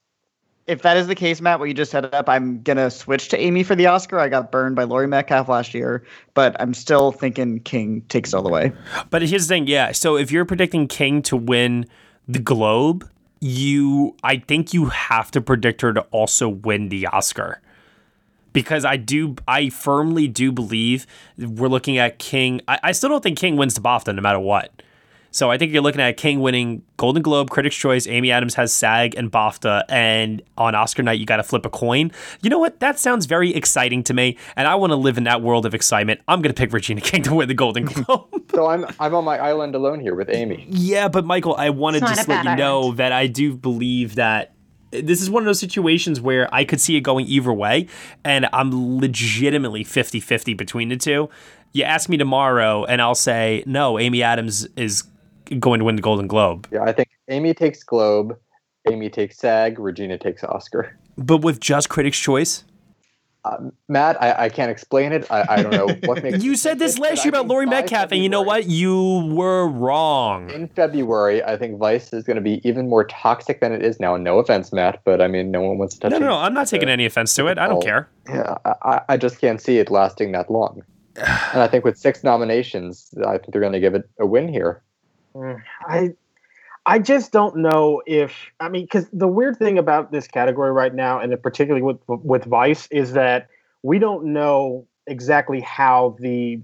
if that is the case, Matt, what you just set up, I'm gonna switch to Amy for the Oscar. I got burned by Laurie Metcalf last year, but I'm still thinking King takes it all the way. But here's the thing, yeah. So if you're predicting King to win the Globe, you I think you have to predict her to also win the Oscar. Because I do I firmly do believe we're looking at King. I, I still don't think King wins the BAFTA no matter what. So I think you're looking at King winning Golden Globe, Critics' Choice. Amy Adams has SAG and BAFTA, and on Oscar night you got to flip a coin. You know what? That sounds very exciting to me, and I want to live in that world of excitement. I'm gonna pick Regina King to win the Golden Globe. So I'm I'm on my island alone here with Amy. Yeah, but Michael, I want to just let you bad know island. that I do believe that this is one of those situations where I could see it going either way, and I'm legitimately 50 50 between the two. You ask me tomorrow, and I'll say, no, Amy Adams is going to win the Golden Globe. Yeah, I think Amy takes Globe, Amy takes SAG, Regina takes Oscar. But with just Critics' Choice? Uh, Matt, I, I can't explain it. I, I don't know what makes. You said this last year about Laurie Metcalf, and you know what? You were wrong. In February, I think Vice is going to be even more toxic than it is now. And no offense, Matt, but I mean, no one wants to touch No, no, no. I'm not taking any offense to it. I don't care. Yeah, I, I just can't see it lasting that long. And I think with six nominations, I think they're going to give it a win here. I I just don't know if I mean because the weird thing about this category right now, and particularly with with Vice, is that we don't know exactly how the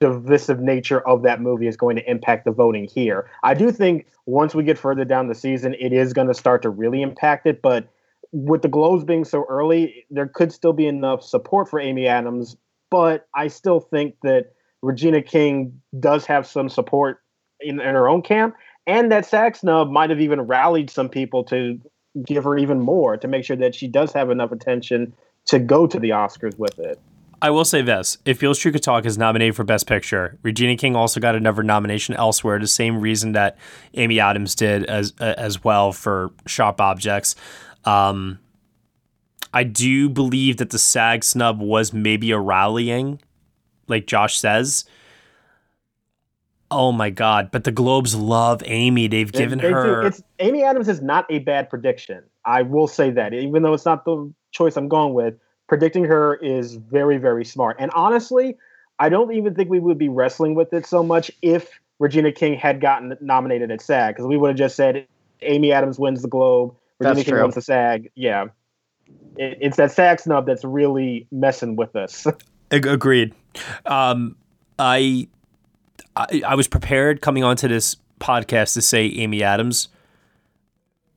divisive nature of that movie is going to impact the voting here. I do think once we get further down the season, it is going to start to really impact it. But with the Globes being so early, there could still be enough support for Amy Adams. But I still think that Regina King does have some support in, in her own camp, and that SAG snub might have even rallied some people to give her even more to make sure that she does have enough attention to go to the Oscars with it. I will say this: if Feels True Talk is nominated for Best Picture, Regina King also got another nomination elsewhere. The same reason that Amy Adams did as as well for Sharp Objects. Um, I do believe that the SAG snub was maybe a rallying, like Josh says. Oh my God! But the Globes love Amy. They've They- given they do. her. It's Amy Adams is not a bad prediction. I will say that, even though it's not the choice I'm going with. Predicting her is very, very smart. And honestly, I don't even think we would be wrestling with it so much if Regina King had gotten nominated at SAG, because we would have just said Amy Adams wins the Globe, Regina That's King true. wins the SAG. Yeah, it, it's that SAG snub that's really messing with us. Agreed. Um, I, I I was prepared coming onto this podcast to say Amy Adams.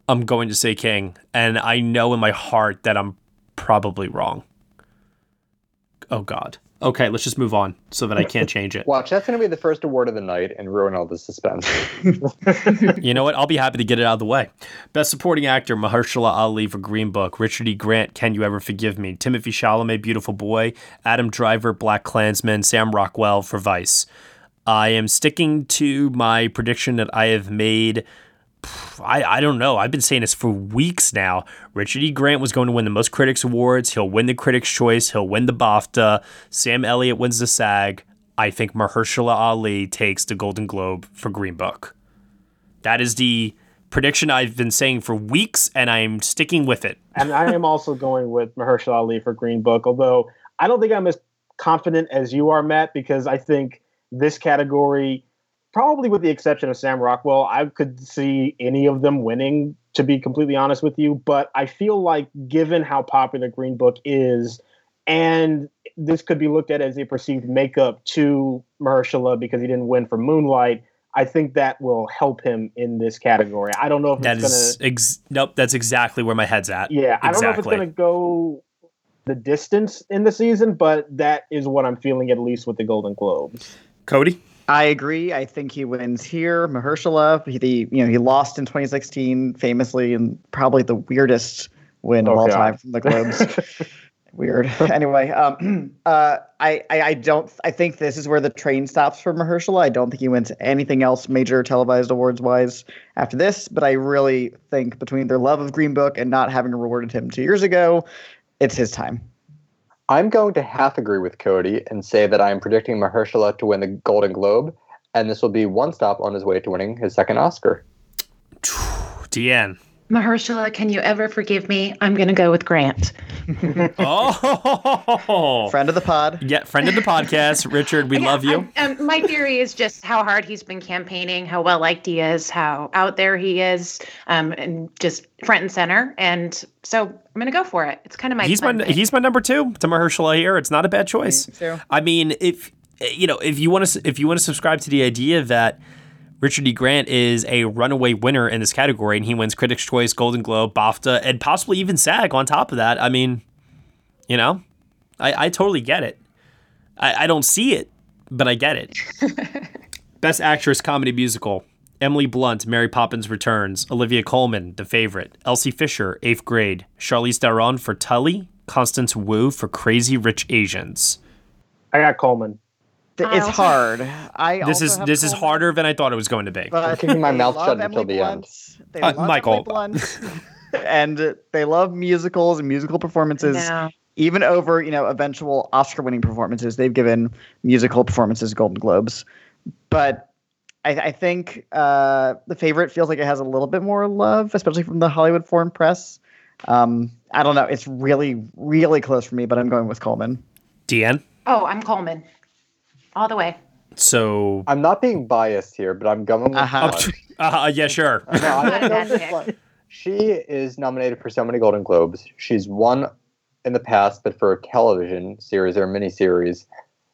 I'm going to say King, and I know in my heart that I'm probably wrong. Oh God. Okay, let's just move on so that I can't change it. Watch, that's going to be the first award of the night and ruin all the suspense. You know what? I'll be happy to get it out of the way. Best Supporting Actor: Mahershala Ali for Green Book, Richard E. Grant, Can You Ever Forgive Me, Timothy Chalamet, Beautiful Boy, Adam Driver, BlacKkKlansman, Sam Rockwell for Vice. I am sticking to my prediction that I have made. I, I don't know. I've been saying this for weeks now. Richard E. Grant was going to win the most critics awards. He'll win the Critics' Choice. He'll win the BAFTA. Sam Elliott wins the SAG. I think Mahershala Ali takes the Golden Globe for Green Book. That is the prediction I've been saying for weeks, and I'm sticking with it. and I am also going with Mahershala Ali for Green Book, although I don't think I'm as confident as you are, Matt, because I think this category probably with the exception of Sam Rockwell, I could see any of them winning. To be completely honest with you, but I feel like given how popular Green Book is, and this could be looked at as a perceived makeup to Mahershala because he didn't win for Moonlight. I think that will help him in this category. I don't know if That it's gonna. ex- nope. That's exactly where my head's at. Yeah, I don't know if it's gonna go the distance in the season, but that is what I'm feeling at least with the Golden Globes. Cody. I agree. I think he wins here. Mahershala, he the, you know he lost in 2016 famously and probably the weirdest win of Oh, all God. time from the Globes. Weird. anyway, um, uh, I, I I don't. I think this is where the train stops for Mahershala. I don't think he wins anything else major televised awards wise after this. But I really think between their love of Green Book and not having rewarded him two years ago, it's his time. I'm going to half agree with Cody and say that I am predicting Mahershala to win the Golden Globe, and this will be one stop on his way to winning his second Oscar. Deanne. Mahershala, can you ever forgive me? I'm going to go with Grant. Oh, Friend of the pod. yeah, friend of the podcast, Richard. We Yeah, love you. I- um, my theory is just how hard he's been campaigning, how well liked he is, how out there he is, um, and just front and center. And so I'm going to go for it. It's kind of my. he's my pick. he's my number two to Mahershala here. It's not a bad choice. too. I mean, if you know, if you want to, if you want to subscribe to the idea that Richard E. Grant is a runaway winner in this category, and he wins Critics' Choice, Golden Globe, BAFTA, and possibly even SAG on top of that. I mean, you know, I, I totally get it. I, I don't see it, but I get it. Best Actress Comedy Musical. Emily Blunt, Mary Poppins Returns. Olivia Colman, The Favorite. Elsie Fisher, Eighth Grade. Charlize Theron for Tully. Constance Wu for Crazy Rich Asians. I got Colman. Th- It's also- hard. I This is this is harder than I thought it was going to be. but keeping my mouth shut until Emily the end. They Uh, love Michael. Emily Blunt. and they love musicals and musical performances. No. even over you know eventual Oscar-winning performances. They've given musical performances Golden Globes, but I, I think uh, the favorite feels like it has a little bit more love, especially from the Hollywood Foreign Press. Um, I don't know. It's really, really close for me, but I'm going with Colman. Deanne. Oh, I'm Colman. All the way. So I'm not being biased here, but I'm going with Uh-huh. Blunt. uh, yeah, sure. No, I'm going with pick. She is nominated for so many Golden Globes. She's won in the past, but for a television series or a miniseries,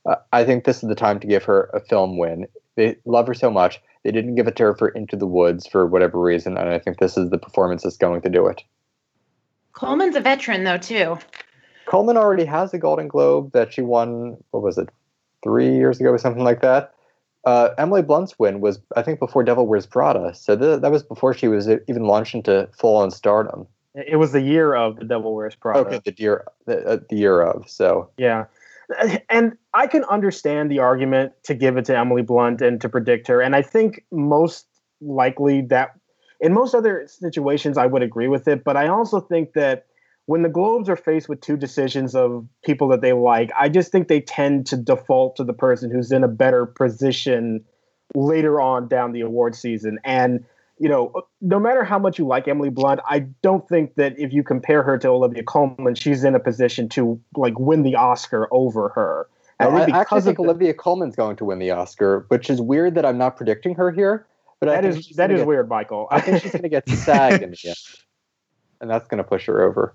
uh, I think this is the time to give her a film win. They love her so much. They didn't give it to her for Into the Woods for whatever reason, and I think this is the performance that's going to do it. Colman's a veteran, though, too. Colman already has a Golden Globe that she won. What was it, three years ago or something like that? Uh, Emily Blunt's win was, I think, before Devil Wears Prada. So th- that was before she was even launched into full-on stardom. It was the year of the Devil Wears Prada. Okay, the year, the, uh, the year of. So Yeah. And I can understand the argument to give it to Emily Blunt and to predict her. And I think most likely that in most other situations, I would agree with it. But I also think that when the Globes are faced with two decisions of people that they like, I just think they tend to default to the person who's in a better position later on down the award season. And you know, no matter how much you like Emily Blunt, I don't think that if you compare her to Olivia Colman, she's in a position to like win the Oscar over her. I, And I actually because think the- Olivia Colman's going to win the Oscar, which is weird that I'm not predicting her here. But I that is that is get- weird, Michael. I think she's going to get SAG in the end, and that's going to push her over.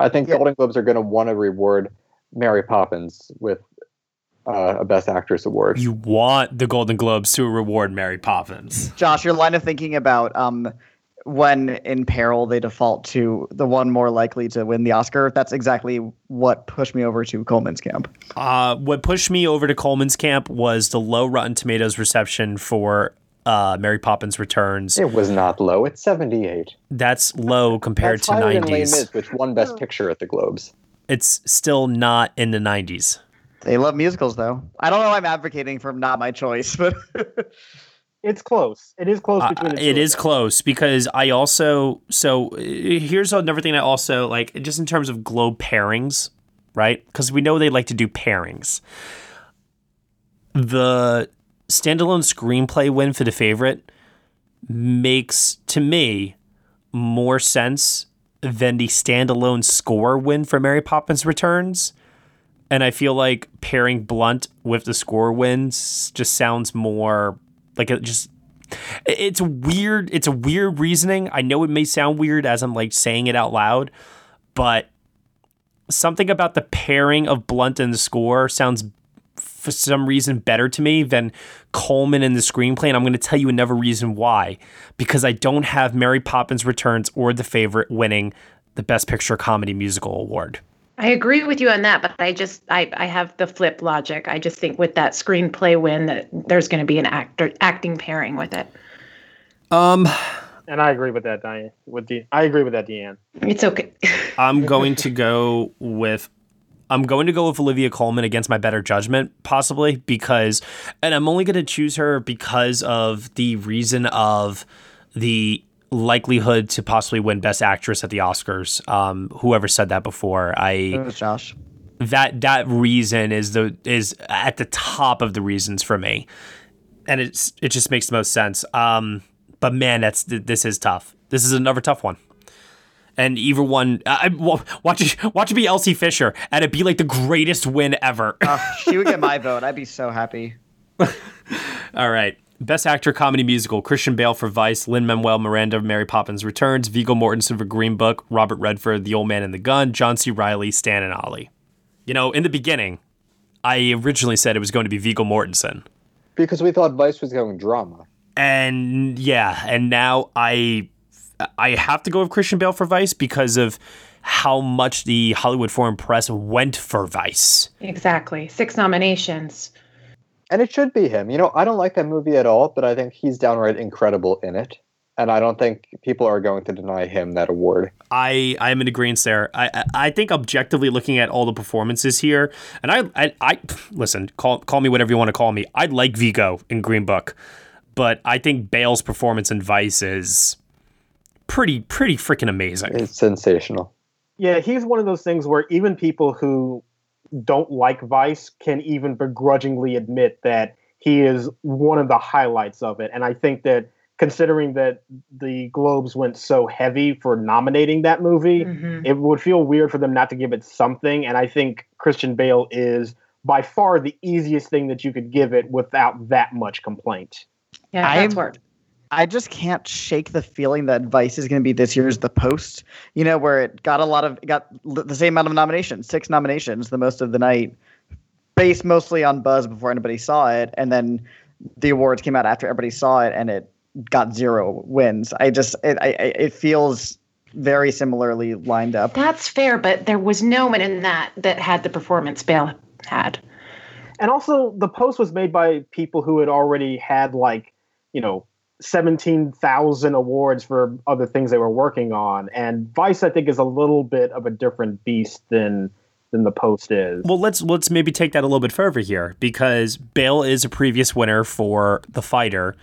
I think Yeah. Golden Globes are going to want to reward Mary Poppins with uh, a Best Actress award. You want the Golden Globes to reward Mary Poppins. Josh, your line of thinking about um, when in peril they default to the one more likely to win the Oscar. That's exactly what pushed me over to Colman's camp. Uh, what pushed me over to Colman's camp was the low Rotten Tomatoes reception for uh, Mary Poppins Returns. it was not low; it's 78. That's low compared That's to higher than Les 90s. Mis, which won Best Picture at the Globes. It's still not in the 90s. They love musicals, though. I don't know. I'm advocating for not my choice, but it's close. It is close Uh, between the two it them. close because I also so uh, here's another thing I also like just in terms of globe pairings, right? Because we know they like to do pairings. The standalone screenplay win for the favorite makes to me more sense than the standalone score win for Mary Poppins Returns. And I feel like pairing Blunt with the score wins just sounds more Like it just it's weird. It's a weird reasoning. I know it may sound weird as I'm like saying it out loud, but something about the pairing of Blunt and the score sounds for some reason better to me than Colman in the screenplay. And I'm going to tell you another reason why. Because I don't have Mary Poppins Returns or The Favorite winning the Best Picture Comedy Musical Award. I agree with you on that, but I just I, I have the flip logic. I just think with that screenplay win that there's going to be an actor acting pairing with it. Um, and I agree with that, Diane. With the I agree with that, Deanne. It's okay. I'm going to go with I'm going to go with Olivia Colman against my better judgment, possibly because, and I'm only going to choose her because of the reason of the likelihood to possibly win Best Actress at the Oscars. Um, whoever said that before, I Josh. that that reason is the is at the top of the reasons for me, and it's it just makes the most sense. Um, but man, that's this is tough. This is another tough one. And either one, I, I- watch it, watch it be Elsie Fisher, and it'd be like the greatest win ever. Oh, she would get my vote. I'd be so happy. All right. Best Actor Comedy Musical: Christian Bale for Vice, Lin Manuel Miranda, Mary Poppins Returns, Viggo Mortensen for Green Book, Robert Redford, The Old Man and the Gun, John C. Reilly, Stan and Ollie. You know, in the beginning, I originally said it was going to be Viggo Mortensen, Because we thought Vice was going drama. and yeah, and now I I have to go with Christian Bale for Vice because of how much the Hollywood Foreign Press went for Vice. exactly. Six nominations. And it should be him. You know, I don't like that movie at all, but I think he's downright incredible in it. And I don't think people are going to deny him that award. I I am in agreement there. I I- I think objectively looking at all the performances here, and I I, I listen. Call call me whatever you want to call me. I like Viggo in Green Book, but I think Bale's performance in Vice is pretty pretty freaking amazing. It's sensational. Yeah, he's one of those things where even people who don't like Vice can even begrudgingly admit that he is one of the highlights of it. And I think that considering that the Globes went so heavy for nominating that movie, Mhm. it would feel weird for them not to give it something. And I think Christian Bale is by far the easiest thing that you could give it without that much complaint. Yeah, I'm- that's word. I just can't shake the feeling that Vice is going to be this year's The Post. You know, where it got a lot of got the same amount of nominations, six nominations, the most of the night, based mostly on buzz before anybody saw it, and then the awards came out after everybody saw it, and it got zero wins. I just it I, I- it feels very similarly lined up. That's fair, but there was no one in that that had the performance Bale had. And also, the post was made by people who had already had like, you know, 17,000 awards for other things they were working on. And Vice, I think, is a little bit of a different beast than than the post is. Well, let's let's maybe take that a little bit further here because Bale is a previous winner for The Fighter.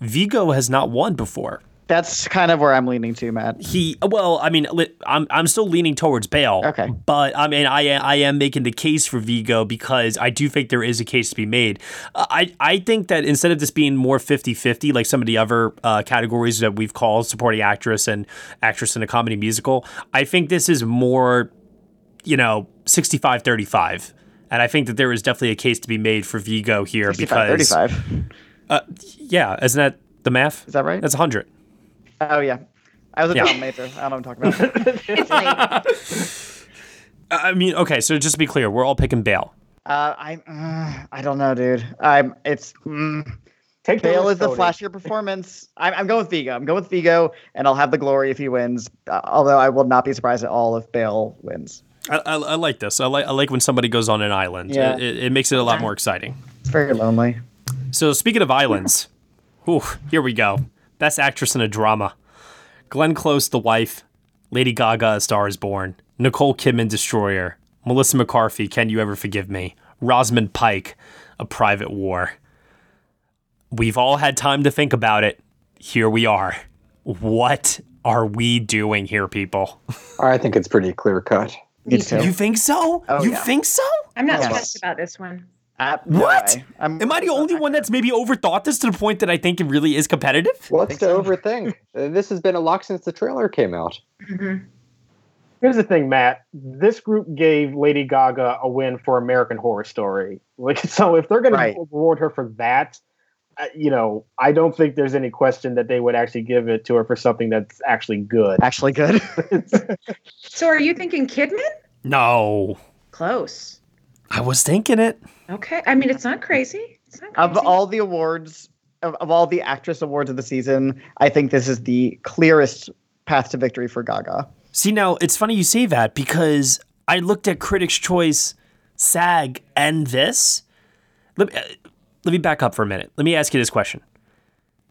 Viggo has not won before. That's kind of where I'm leaning to, Matt. He well, I mean, I'm I'm still leaning towards Bale. Okay. but I mean, I I am making the case for Viggo because I do think there is a case to be made. Uh, I I think that instead of this being more 50-50 like some of the other uh, categories that we've called supporting actress and actress in a comedy musical, I think this is more, you know, 65-35. And I think that there is definitely a case to be made for Viggo here because 35. Uh, yeah, isn't that the math? Is that right? That's 100. Oh yeah. I was a Yeah. film major. I don't know what I'm talking about. It's late. I mean, okay, so just to be clear, we're all picking Bale. Uh, I uh, I don't know, dude. I'm it's mm, Take the Bale is the flashier performance. I'm, I'm going with Viggo. I'm going with Viggo, and I'll have the glory if he wins. Uh, although I will not be surprised at all if Bale wins. I, I, I like this. I like I like when somebody goes on an island. Yeah. It, it, it makes it a lot more exciting. It's very lonely. So speaking of islands, whew, here we go. Best actress in a drama: Glenn Close, The Wife, Lady Gaga, A Star Is Born, Nicole Kidman, Destroyer, Melissa McCarthy, Can You Ever Forgive Me, Rosamund Pike, A Private War. We've all had time to think about it. Here we are. What are we doing here, people? I think it's pretty clear cut. Me Me too. too. You think so? Oh, you yeah. think so? I'm not Yes. stressed about this one. Uh, What? way. I'm, Am I the only one that's maybe overthought this to the point that I think it really is competitive? What's think to so. overthink? Uh, this has been a lock since the trailer came out. Mhm. Here's the thing, Matt. This group gave Lady Gaga a win for American Horror Story. Like, so if they're going Right. to reward her for that, uh, you know, I don't think there's any question that they would actually give it to her for something that's actually good. Actually, good. So are you thinking Kidman? No, Close. I was thinking it. Okay. I mean, it's not crazy. It's not of all the awards, of, of all the actress awards of the season, I think this is the clearest path to victory for Gaga. See, now it's funny you say that because I looked at Critics' Choice, SAG, and this. Let me, uh, let me back up for a minute. Let me ask you this question.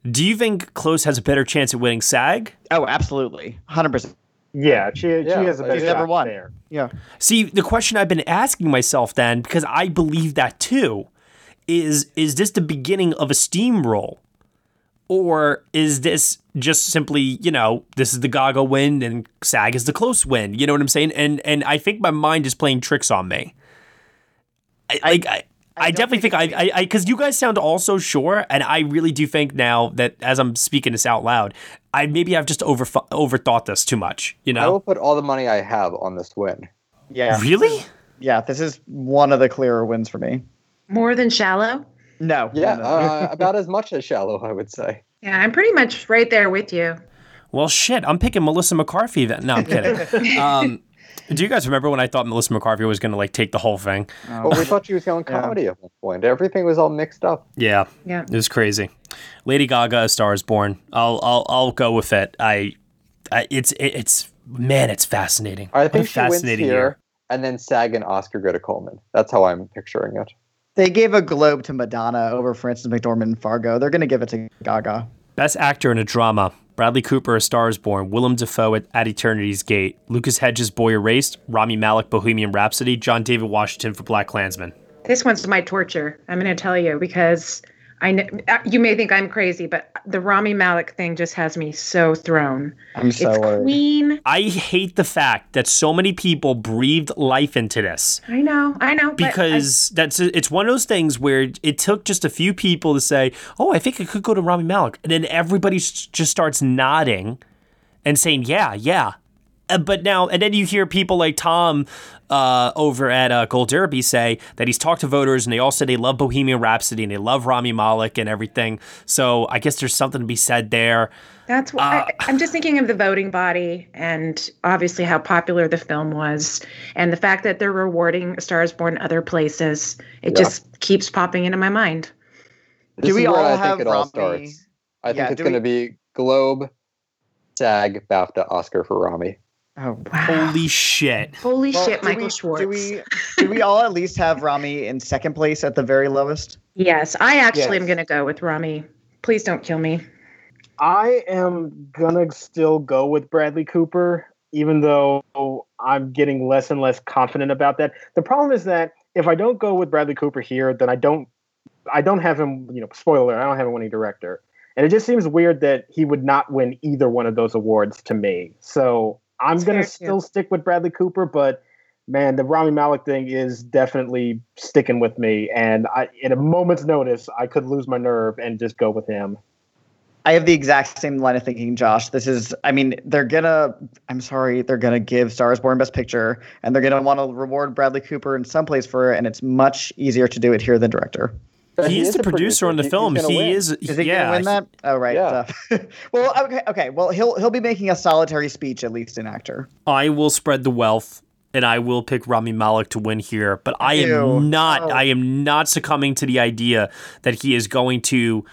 Do you think Close has a better chance at winning SAG? Oh, absolutely, hundred percent. Yeah, she Yeah, she has a better she's shot never won. there. Yeah, See, the question I've been asking myself then, because I believe that too, is is this the beginning of a steamroll? Or is this just simply, you know, this is the Gaga win and SAG is the close win? You know what I'm saying? And and I think my mind is playing tricks on me. I, like I, I, don't definitely think, think I, I, because you guys sound all so sure, and I really do think now that as I'm speaking this out loud, I maybe I've just over overthought this too much. You know, I will put all the money I have on this win. yeah, Really? yeah. This is one of the clearer wins for me. More than shallow? No, Yeah, no, no. uh, about as much as shallow, I would say. Yeah, I'm pretty much right there with you. Well, shit, I'm picking Melissa McCarthy. Then. No, I'm kidding. um, do you guys remember when I thought Melissa McCarthy was going to like take the whole thing? Oh. Well, we thought she was going Yeah. comedy at one point. Everything was all mixed up. Yeah, Yeah. it was crazy. Lady Gaga, A Star Is Born. I'll I'll I'll go with it. I, I it's it, it's man, it's fascinating. I What a think she wins fascinating here, year. and then SAG and Oscar go to Colman. That's how I'm picturing it. They gave a Globe to Madonna over Frances McDormand in Fargo. They're going to give it to Gaga. Best actor in a drama. Bradley Cooper, A Star Is Born. Willem Dafoe at, at Eternity's Gate. Lucas Hedges, Boy Erased. Rami Malek, Bohemian Rhapsody. John David Washington for BlacKkKlansman. This one's my torture. I'm going to tell you because I kn- uh, you may think I'm crazy, but the Rami Malek thing just has me so thrown. I'm so it's worried. Queen. I hate the fact that so many people breathed life into this. I know, I know, but I- because that's it's one of those things where it took just a few people to say, "Oh, I think it could go to Rami Malek," and then everybody just starts nodding and saying, "Yeah, yeah." Uh, but now, and then you hear people like Tom uh, over at uh, Gold Derby say that he's talked to voters and they all said they love Bohemian Rhapsody and they love Rami Malek and everything. So I guess there's something to be said there. That's what Uh, I, I'm just thinking of the voting body and obviously how popular the film was, and the fact that they're rewarding A Star Is Born other places. It Yeah. just keeps popping into my mind. This Do we is where all I have think it all Rami? starts. I think Yeah, it's going to we- be Globe, SAG, BAFTA, Oscar for Rami. Oh, Wow. Holy shit! Holy Well, shit, Michael we, Schwartz. Do we do we all at least have Rami in second place at the very lowest? Yes, I actually am going to go with Rami. Please don't kill me. I am gonna still go with Bradley Cooper, even though I'm getting less and less confident about that. The problem is that if I don't go with Bradley Cooper here, then I don't I don't have him, you know, spoiler, I don't have him winning director. And it just seems weird that he would not win either one of those awards to me. So I'm gonna fair, too. still stick with Bradley Cooper, but man, the Rami Malek thing is definitely sticking with me. And I in a moment's notice, I could lose my nerve and just go with him. I have the exact same line of thinking, Josh. This is, I mean, they're gonna, I'm sorry, they're gonna give Stars Born Best Picture, and they're gonna want to reward Bradley Cooper in some place for it, and it's much easier to do it here than director. But He is the a producer on the film. He win. is. Is he yeah, gonna win that? Oh, right. Yeah. duh. well, okay, okay. Well, he'll he'll be making a solitary speech at least in actor. I will spread the wealth and I will pick Rami Malek to win here, but I am Ew. not Oh. I am not succumbing to the idea that he is going to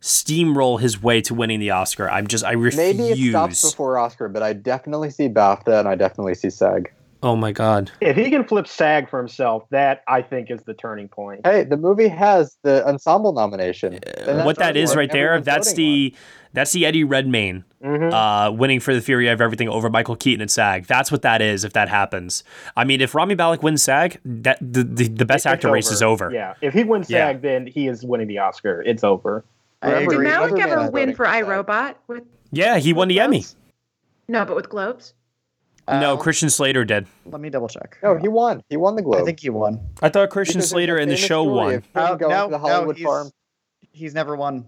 steamroll his way to winning the Oscar. I'm just I refuse. Maybe it stops before Oscar, but I definitely see BAFTA and I definitely see SAG. Oh my god. If he can flip SAG for himself, that I think is the turning point. Hey, the movie has the ensemble nomination. And that's what that is right there, that's voting on. the that's the Eddie Redmayne Mhm. uh, winning for the Theory of Everything over Michael Keaton and SAG. That's what that is if that happens. I mean, if Rami Malek wins SAG, that the, the, the best It's actor race is over. Yeah, if he wins Yeah. SAG, then he is winning the Oscar. It's over. Did agree. Malek Malek ever win for for iRobot? With Yeah, he won with the Emmy. No, but with Globes. No, Uh, Christian Slater did. Let me double check. No, he won. He won the Globe. I think he won. I thought Christian Because Slater in the show won. of Oh, no, to the no, Hollywood he's- farm. He's never won.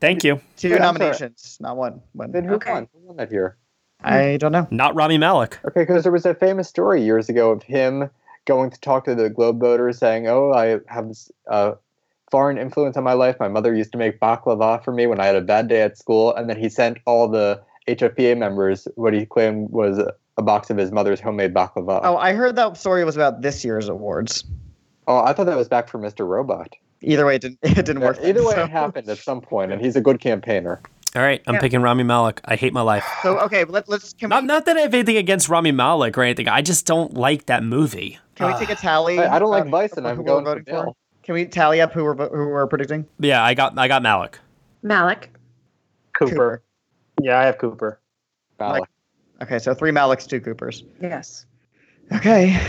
Thank you. Two Yeah, nominations, not one. One. Then who Okay. won? Who won that year? I don't know. Not Rami Malek. Okay, because there was a famous story years ago of him going to talk to the Globe voters, saying, "Oh, I have this uh, foreign influence on my life. My mother used to make baklava for me when I had a bad day at school, and then he sent all the HFPA members what he claimed was a box of his mother's homemade baklava. Oh, I heard that story was about this year's awards. Oh, I thought that was back for Mr. Robot. Either way, it didn't, it didn't Yeah, work. either way, so. it happened at some point, and he's a good campaigner. All right, I'm Yeah. picking Rami Malek. I hate my life. So okay, let, let's can Not we, not that I have anything against Rami Malek or anything. I just don't like that movie. can we take a tally? I, I don't like of- Vice, and I'm who we're going for voting for? Bill. Can we tally up who we're who we're predicting? Yeah, I got I got Malek. Malik. Cooper. Yeah, I have Cooper. Malek. Okay, so three Maleks, two Coopers. Yes. Okay.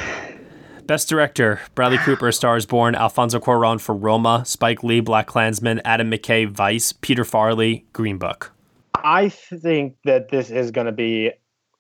Best director: Bradley Cooper, Stars Born, Alfonso Cuarón for Roma, Spike Lee, BlacKkKlansman, Adam McKay, Vice, Peter Farrelly, Green Book. I think that this is going to be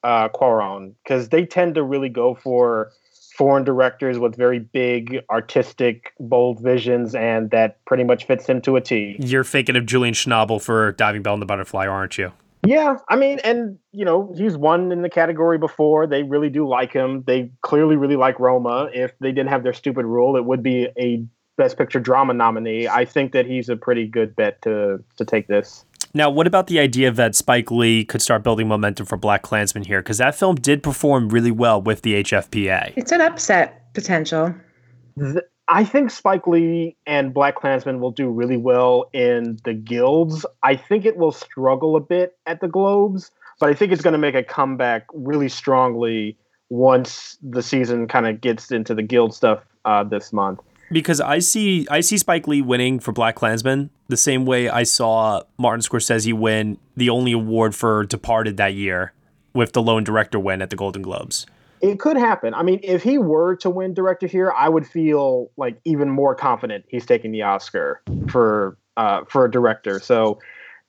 uh, Cuarón because they tend to really go for foreign directors with very big, artistic, bold visions, and that pretty much fits him to a T. You're thinking of Julian Schnabel for Diving Bell and the Butterfly, aren't you? Yeah, I mean, and you know, he's won in the category before. They really do like him. They clearly really like Roma. If they didn't have their stupid rule, it would be a Best Picture drama nominee. I think that he's a pretty good bet to to take this. Now, what about the idea that Spike Lee could start building momentum for BlacKkKlansman here? Because that film did perform really well with the HFPA. It's an upset potential. Th- I think Spike Lee and BlacKkKlansman will do really well in the guilds. I think it will struggle a bit at the Globes, but I think it's going to make a comeback really strongly once the season kind of gets into the guild stuff uh, this month. Because I see I see Spike Lee winning for BlacKkKlansman the same way I saw Martin Scorsese win the only award for Departed that year with the lone director win at the Golden Globes. It could happen. I mean, if he were to win director here, I would feel like even more confident he's taking the Oscar for uh, for a director. So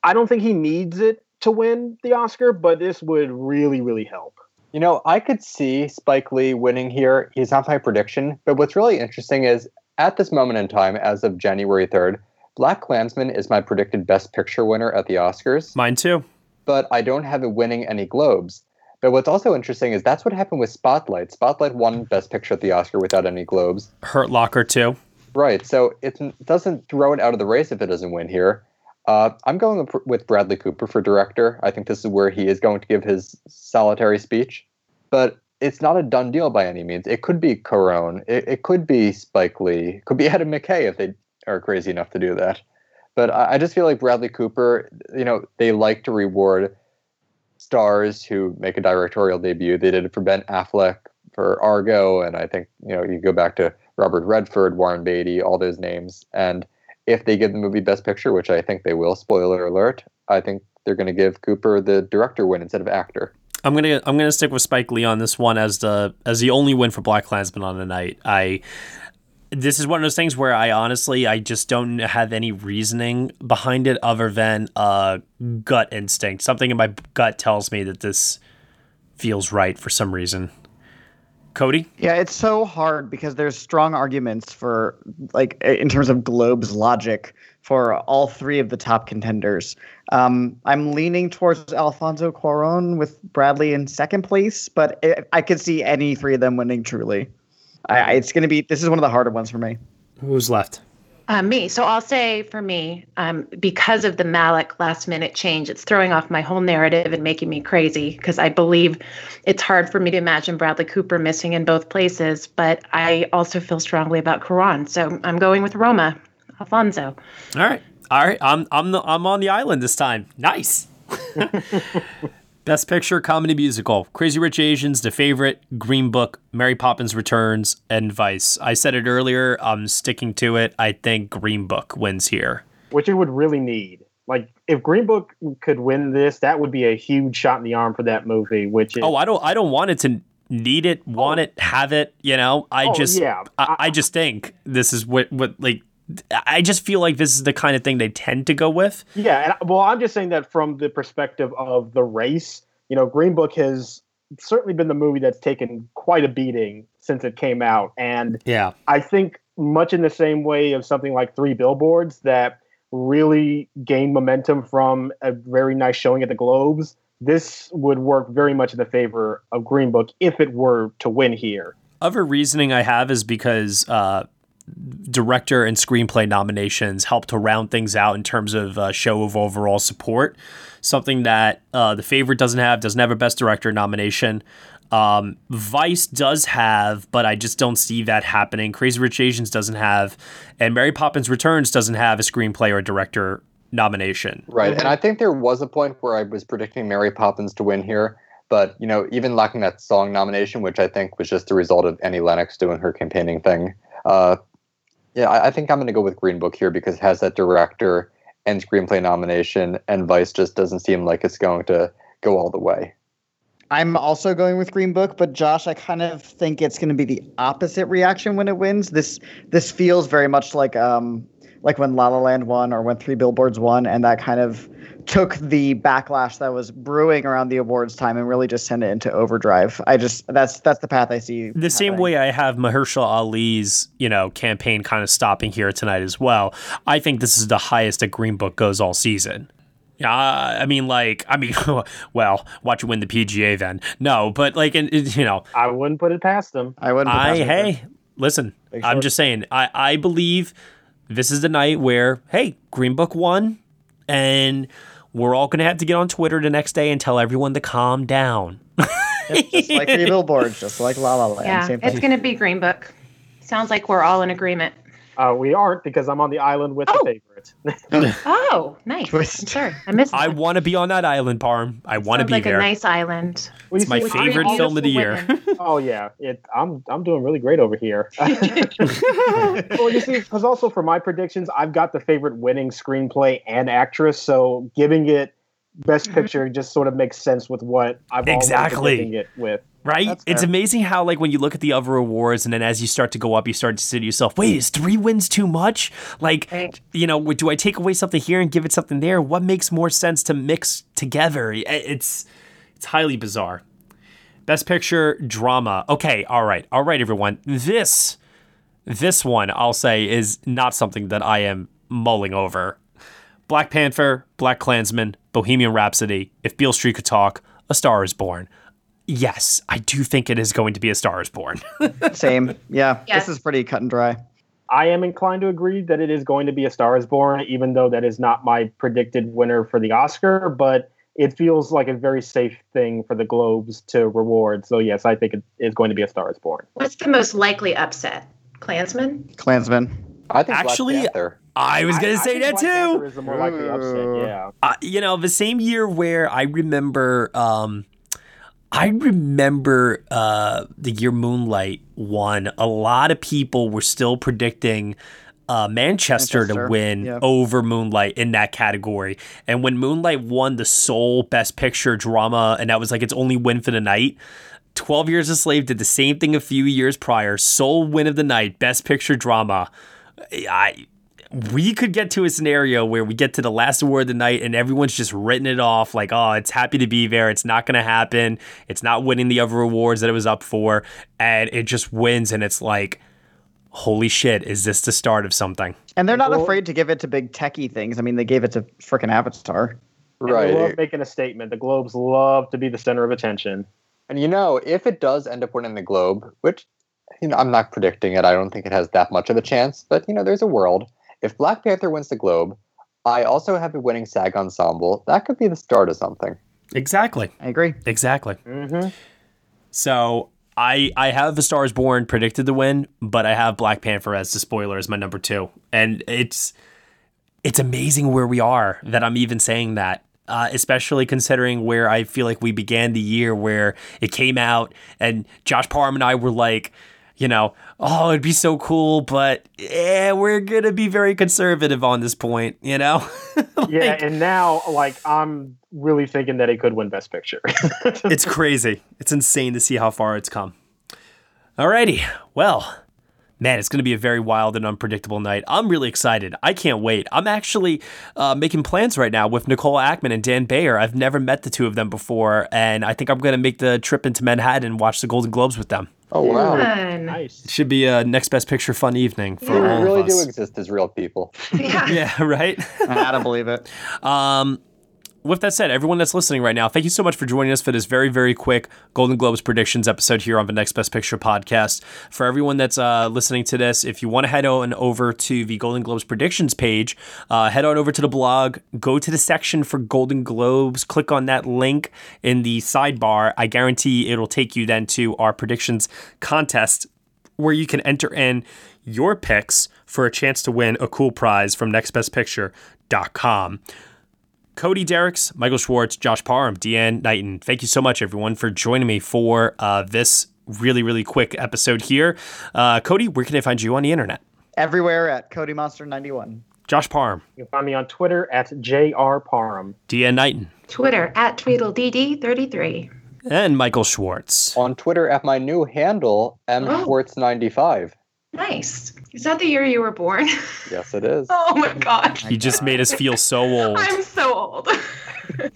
I don't think he needs it to win the Oscar, but this would really, really help. You know, I could see Spike Lee winning here. He's not my prediction, but what's really interesting is at this moment in time, as of January 3rd, BlacKkKlansman is my predicted Best Picture winner at the Oscars, Mine too. but I don't have it winning any Globes. But what's also interesting is that's what happened with Spotlight. Spotlight won Best Picture at the Oscar without any Globes. Hurt Locker too. Right. So it doesn't throw it out of the race if it doesn't win here. Uh, I'm going with- Bradley Cooper for director. I think this is where he is going to give his solitary speech. But it's not a done deal by any means. It could be Cuarón. It, it could be Spike Lee. It could be Adam McKay if they are crazy enough to do that. But I, I just feel like Bradley Cooper, you know, they like to reward stars who make a directorial debut. They did it for Ben Affleck for Argo, and I think you know you go back to Robert Redford, Warren Beatty, all those names. And if they give the movie Best Picture, which I think they will, spoiler alert, I think they're going to give Cooper the director win instead of actor. I'm gonna I'm gonna stick with Spike Lee on this one as the as the only win for BlacKkKlansman on the night. I this is one of those things where I honestly I just don't have any reasoning behind it other than a gut instinct. Something in my gut tells me that this feels right for some reason. Cody, Yeah, it's so hard because there's strong arguments for like in terms of Globe's logic for all three of the top contenders. Um, I'm leaning towards Alfonso Cuarón with Bradley in second place, but I I could see any three of them winning. Truly, I, I- it's going to be. This is one of the harder ones for me. who's left? Uh, me. So I'll say for me, um, because of the Malek last minute change, it's throwing off my whole narrative and making me crazy because I believe it's hard for me to imagine Bradley Cooper missing in both places. But I also feel strongly about Cuarón. So I'm going with Roma, Alfonso. All right, all right. I'm I'm the, I'm on the island this time. Nice. Best Picture Comedy Musical: Crazy Rich Asians, The Favorite, Green Book, Mary Poppins Returns, and Vice. I said it earlier. I'm sticking to it. I think Green Book wins here. which it would really need. Like if Green Book could win this, that would be a huge shot in the arm for that movie. Which is, Oh, I don't. I don't want it to need it, want oh. it, have it. You know, I Oh, just. yeah. I, I just think this is what what like. I just feel like this is the kind of thing they tend to go with. yeah. And, well, I'm just saying that from the perspective of the race. You know, Green Book has certainly been the movie that's taken quite a beating since it came out, and Yeah. I think much in the same way of something like Three Billboards that really gained momentum from a very nice showing at the Globes. This would work very much in the favor of Green Book if it were to win here. Other reasoning I have is because uh, director and screenplay nominations help to round things out in terms of uh, show of overall support. Something that uh, the favorite doesn't have doesn't have a best director nomination. Um, Vice does have, but I just don't see that happening. Crazy Rich Asians doesn't have, and Mary Poppins Returns doesn't have a screenplay or director nomination. Right. And I think there was a point where I was predicting Mary Poppins to win here. But, you know, even lacking that song nomination, which I think was just the result of Annie Lennox doing her campaigning thing, uh, yeah, I, I think I'm going to go with Green Book here because it has that director and screenplay nomination, and Vice just doesn't seem like it's going to go all the way. I'm also going with Green Book, but Josh, I kind of think it's going to be the opposite reaction when it wins. This this feels very much like um like when La La Land won or when Three Billboards won, and that kind of took the backlash that was brewing around the awards time and really just sent it into overdrive. I just that's that's the path I see. The same way I have Mahershala Ali's, you know, campaign kind of stopping here tonight as well. I think this is the highest that Green Book goes all season. Yeah, I mean, like, I mean, well, watch you win the PGA then. No, but like, and you know, I wouldn't put it past them. I wouldn't. put I that either. hey, listen, Big I'm short. just saying, I I believe this is the night where hey, Green Book won, and we're all gonna have to get on Twitter the next day and tell everyone to calm down. Yep, just like Three Billboards, just like La La Land. Yeah, same it's going to be Green Book. Sounds like we're all in agreement. Uh, we aren't because I'm on the island with Oh. the favorite. Oh, nice. Twist. Sorry, I missed. I want to be on that island, Parm. I want to be like there. a nice island. Well, It's my see, when favorite film of the year. Oh yeah, it. I'm I'm doing really great over here. well, you see, because also for my predictions, I've got the favorite winning screenplay and actress, so giving it best Mhm. picture just sort of makes sense with what I've already Exactly. predicting it with. Right? It's amazing how, like, when you look at the other awards, and then as you start to go up, you start to say to yourself, "Wait, is three wins too much? Like, Right. you know, do I take away something here and give it something there? What makes more sense to mix together? It's it's highly bizarre. Best Picture drama. Okay, all right, all right, everyone. This this one I'll say is not something that I am mulling over. Black Panther, BlacKkKlansman, Bohemian Rhapsody, If Beale Street Could Talk, A Star Is Born. Yes, I do think it is going to be A Star Is Born. Same. Yeah. Yes. This is pretty cut and dry. I am inclined to agree that it is going to be A Star Is Born, even though that is not my predicted winner for the Oscar. But it feels like a very safe thing for the Globes to reward. So yes, I think it is going to be A Star Is Born. What's the most likely upset? Klansman? Klansman. I think Actually, I was going to I say think that Black too. Is the more likely upset. Yeah. uh, you know, the same year where I remember, um, I remember uh, the year Moonlight won. A lot of people were still predicting uh, Manchester, to win yeah. over Moonlight in that category. And when Moonlight won the sole Best Picture drama, and that was like its only win for the night. 12 Years a Slave did the same thing a few years prior. Sole win of the night, Best Picture drama. I we could get to a scenario where we get to the last award of the night and everyone's just written it off like, oh, it's happy to be there. It's not going to happen. It's not winning the other awards that it was up for. And it just wins. And it's like, holy shit, is this the start of something? And they're not Well- afraid to give it to big techie things. I mean, they gave it to freaking Avatar. And They Right. love making a statement. The Globes love to be the center of attention. And you know, if it does end up winning the Globe, which you know, I'm not predicting it. I don't think it has that much of a chance, but you know, there's a world. If Black Panther wins the Globe, I also have a winning SAG ensemble. That could be the start of something. Exactly. I agree. Exactly. Mm-hmm. So I I have The Stars Born predicted to win, but I have Black Panther as the spoiler as my number two, and it's it's amazing where we are that I'm even saying that. Uh, especially considering where I feel like we began the year, where it came out, and Josh Parham and I were like, you know, oh, it'd be so cool, but yeah, we're gonna be very conservative on this point, you know. Yeah, and now like I'm really thinking that it could win Best Picture. it's crazy. It's insane to see how far it's come. Alrighty. Well, man, it's going to be a very wild and unpredictable night. I'm really excited. I can't wait. I'm actually uh, making plans right now with Nicole Ackman and Dan Bayer. I've never met the two of them before, and I think I'm going to make the trip into Manhattan and watch the Golden Globes with them. Oh wow. Fun. nice. It should be a next best picture fun evening for Yeah. We all really of do exist as real people. Yeah. yeah, right. I had to believe it. Um, with that said, everyone that's listening right now, thank you so much for joining us for this very, very quick Golden Globes predictions episode here on the Next Best Picture podcast. For everyone that's uh, listening to this, if you want to head on over to the Golden Globes predictions page, uh, head on over to the blog, go to the section for Golden Globes, click on that link in the sidebar. I guarantee it'll take you then to our predictions contest where you can enter in your picks for a chance to win a cool prize from nextbestpicture.com. Cody Dericks, Michael Schwartz, Josh Parham, Deanne Knighton. Thank you so much, everyone, for joining me for uh, this really, really quick episode here. Uh, Cody, where can I find you on the internet? Everywhere at Cody Monster 91. Josh Parham. You can find me on Twitter at JR Parham. Deanne Knighton. Twitter at TweedleDD33. And Michael Schwartz. On Twitter at my new handle, Oh. mschwartz95. Nice. Is that the year you were born? Yes, it is. oh my god. You just made us feel so old. I'm so old.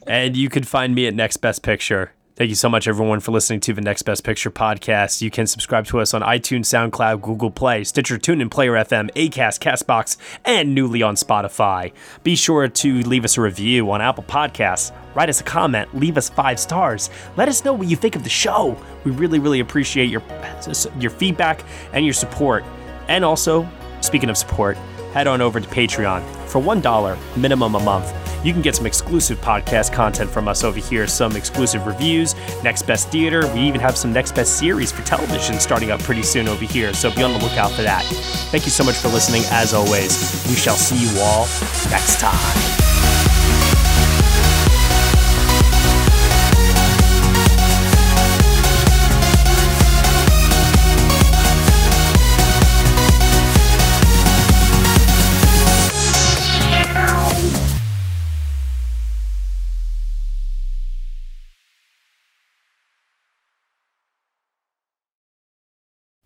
And you can find me at Next Best Picture. Thank you so much, everyone, for listening to the Next Best Picture podcast. You can subscribe to us on iTunes, SoundCloud, Google Play, Stitcher, TuneIn, Player FM, Acast, Castbox, and newly on Spotify. Be sure to leave us a review on Apple Podcasts. Write us a comment, leave us five stars. Let us know what you think of the show. We really, really appreciate your your feedback and your support. And also, speaking of support, head on over to Patreon for $1 minimum a month. You can get some exclusive podcast content from us over here, some exclusive reviews, Next Best Theater. We even have some Next Best Series for television starting up pretty soon over here, so be on the lookout for that. Thank you so much for listening. As always, we shall see you all next time.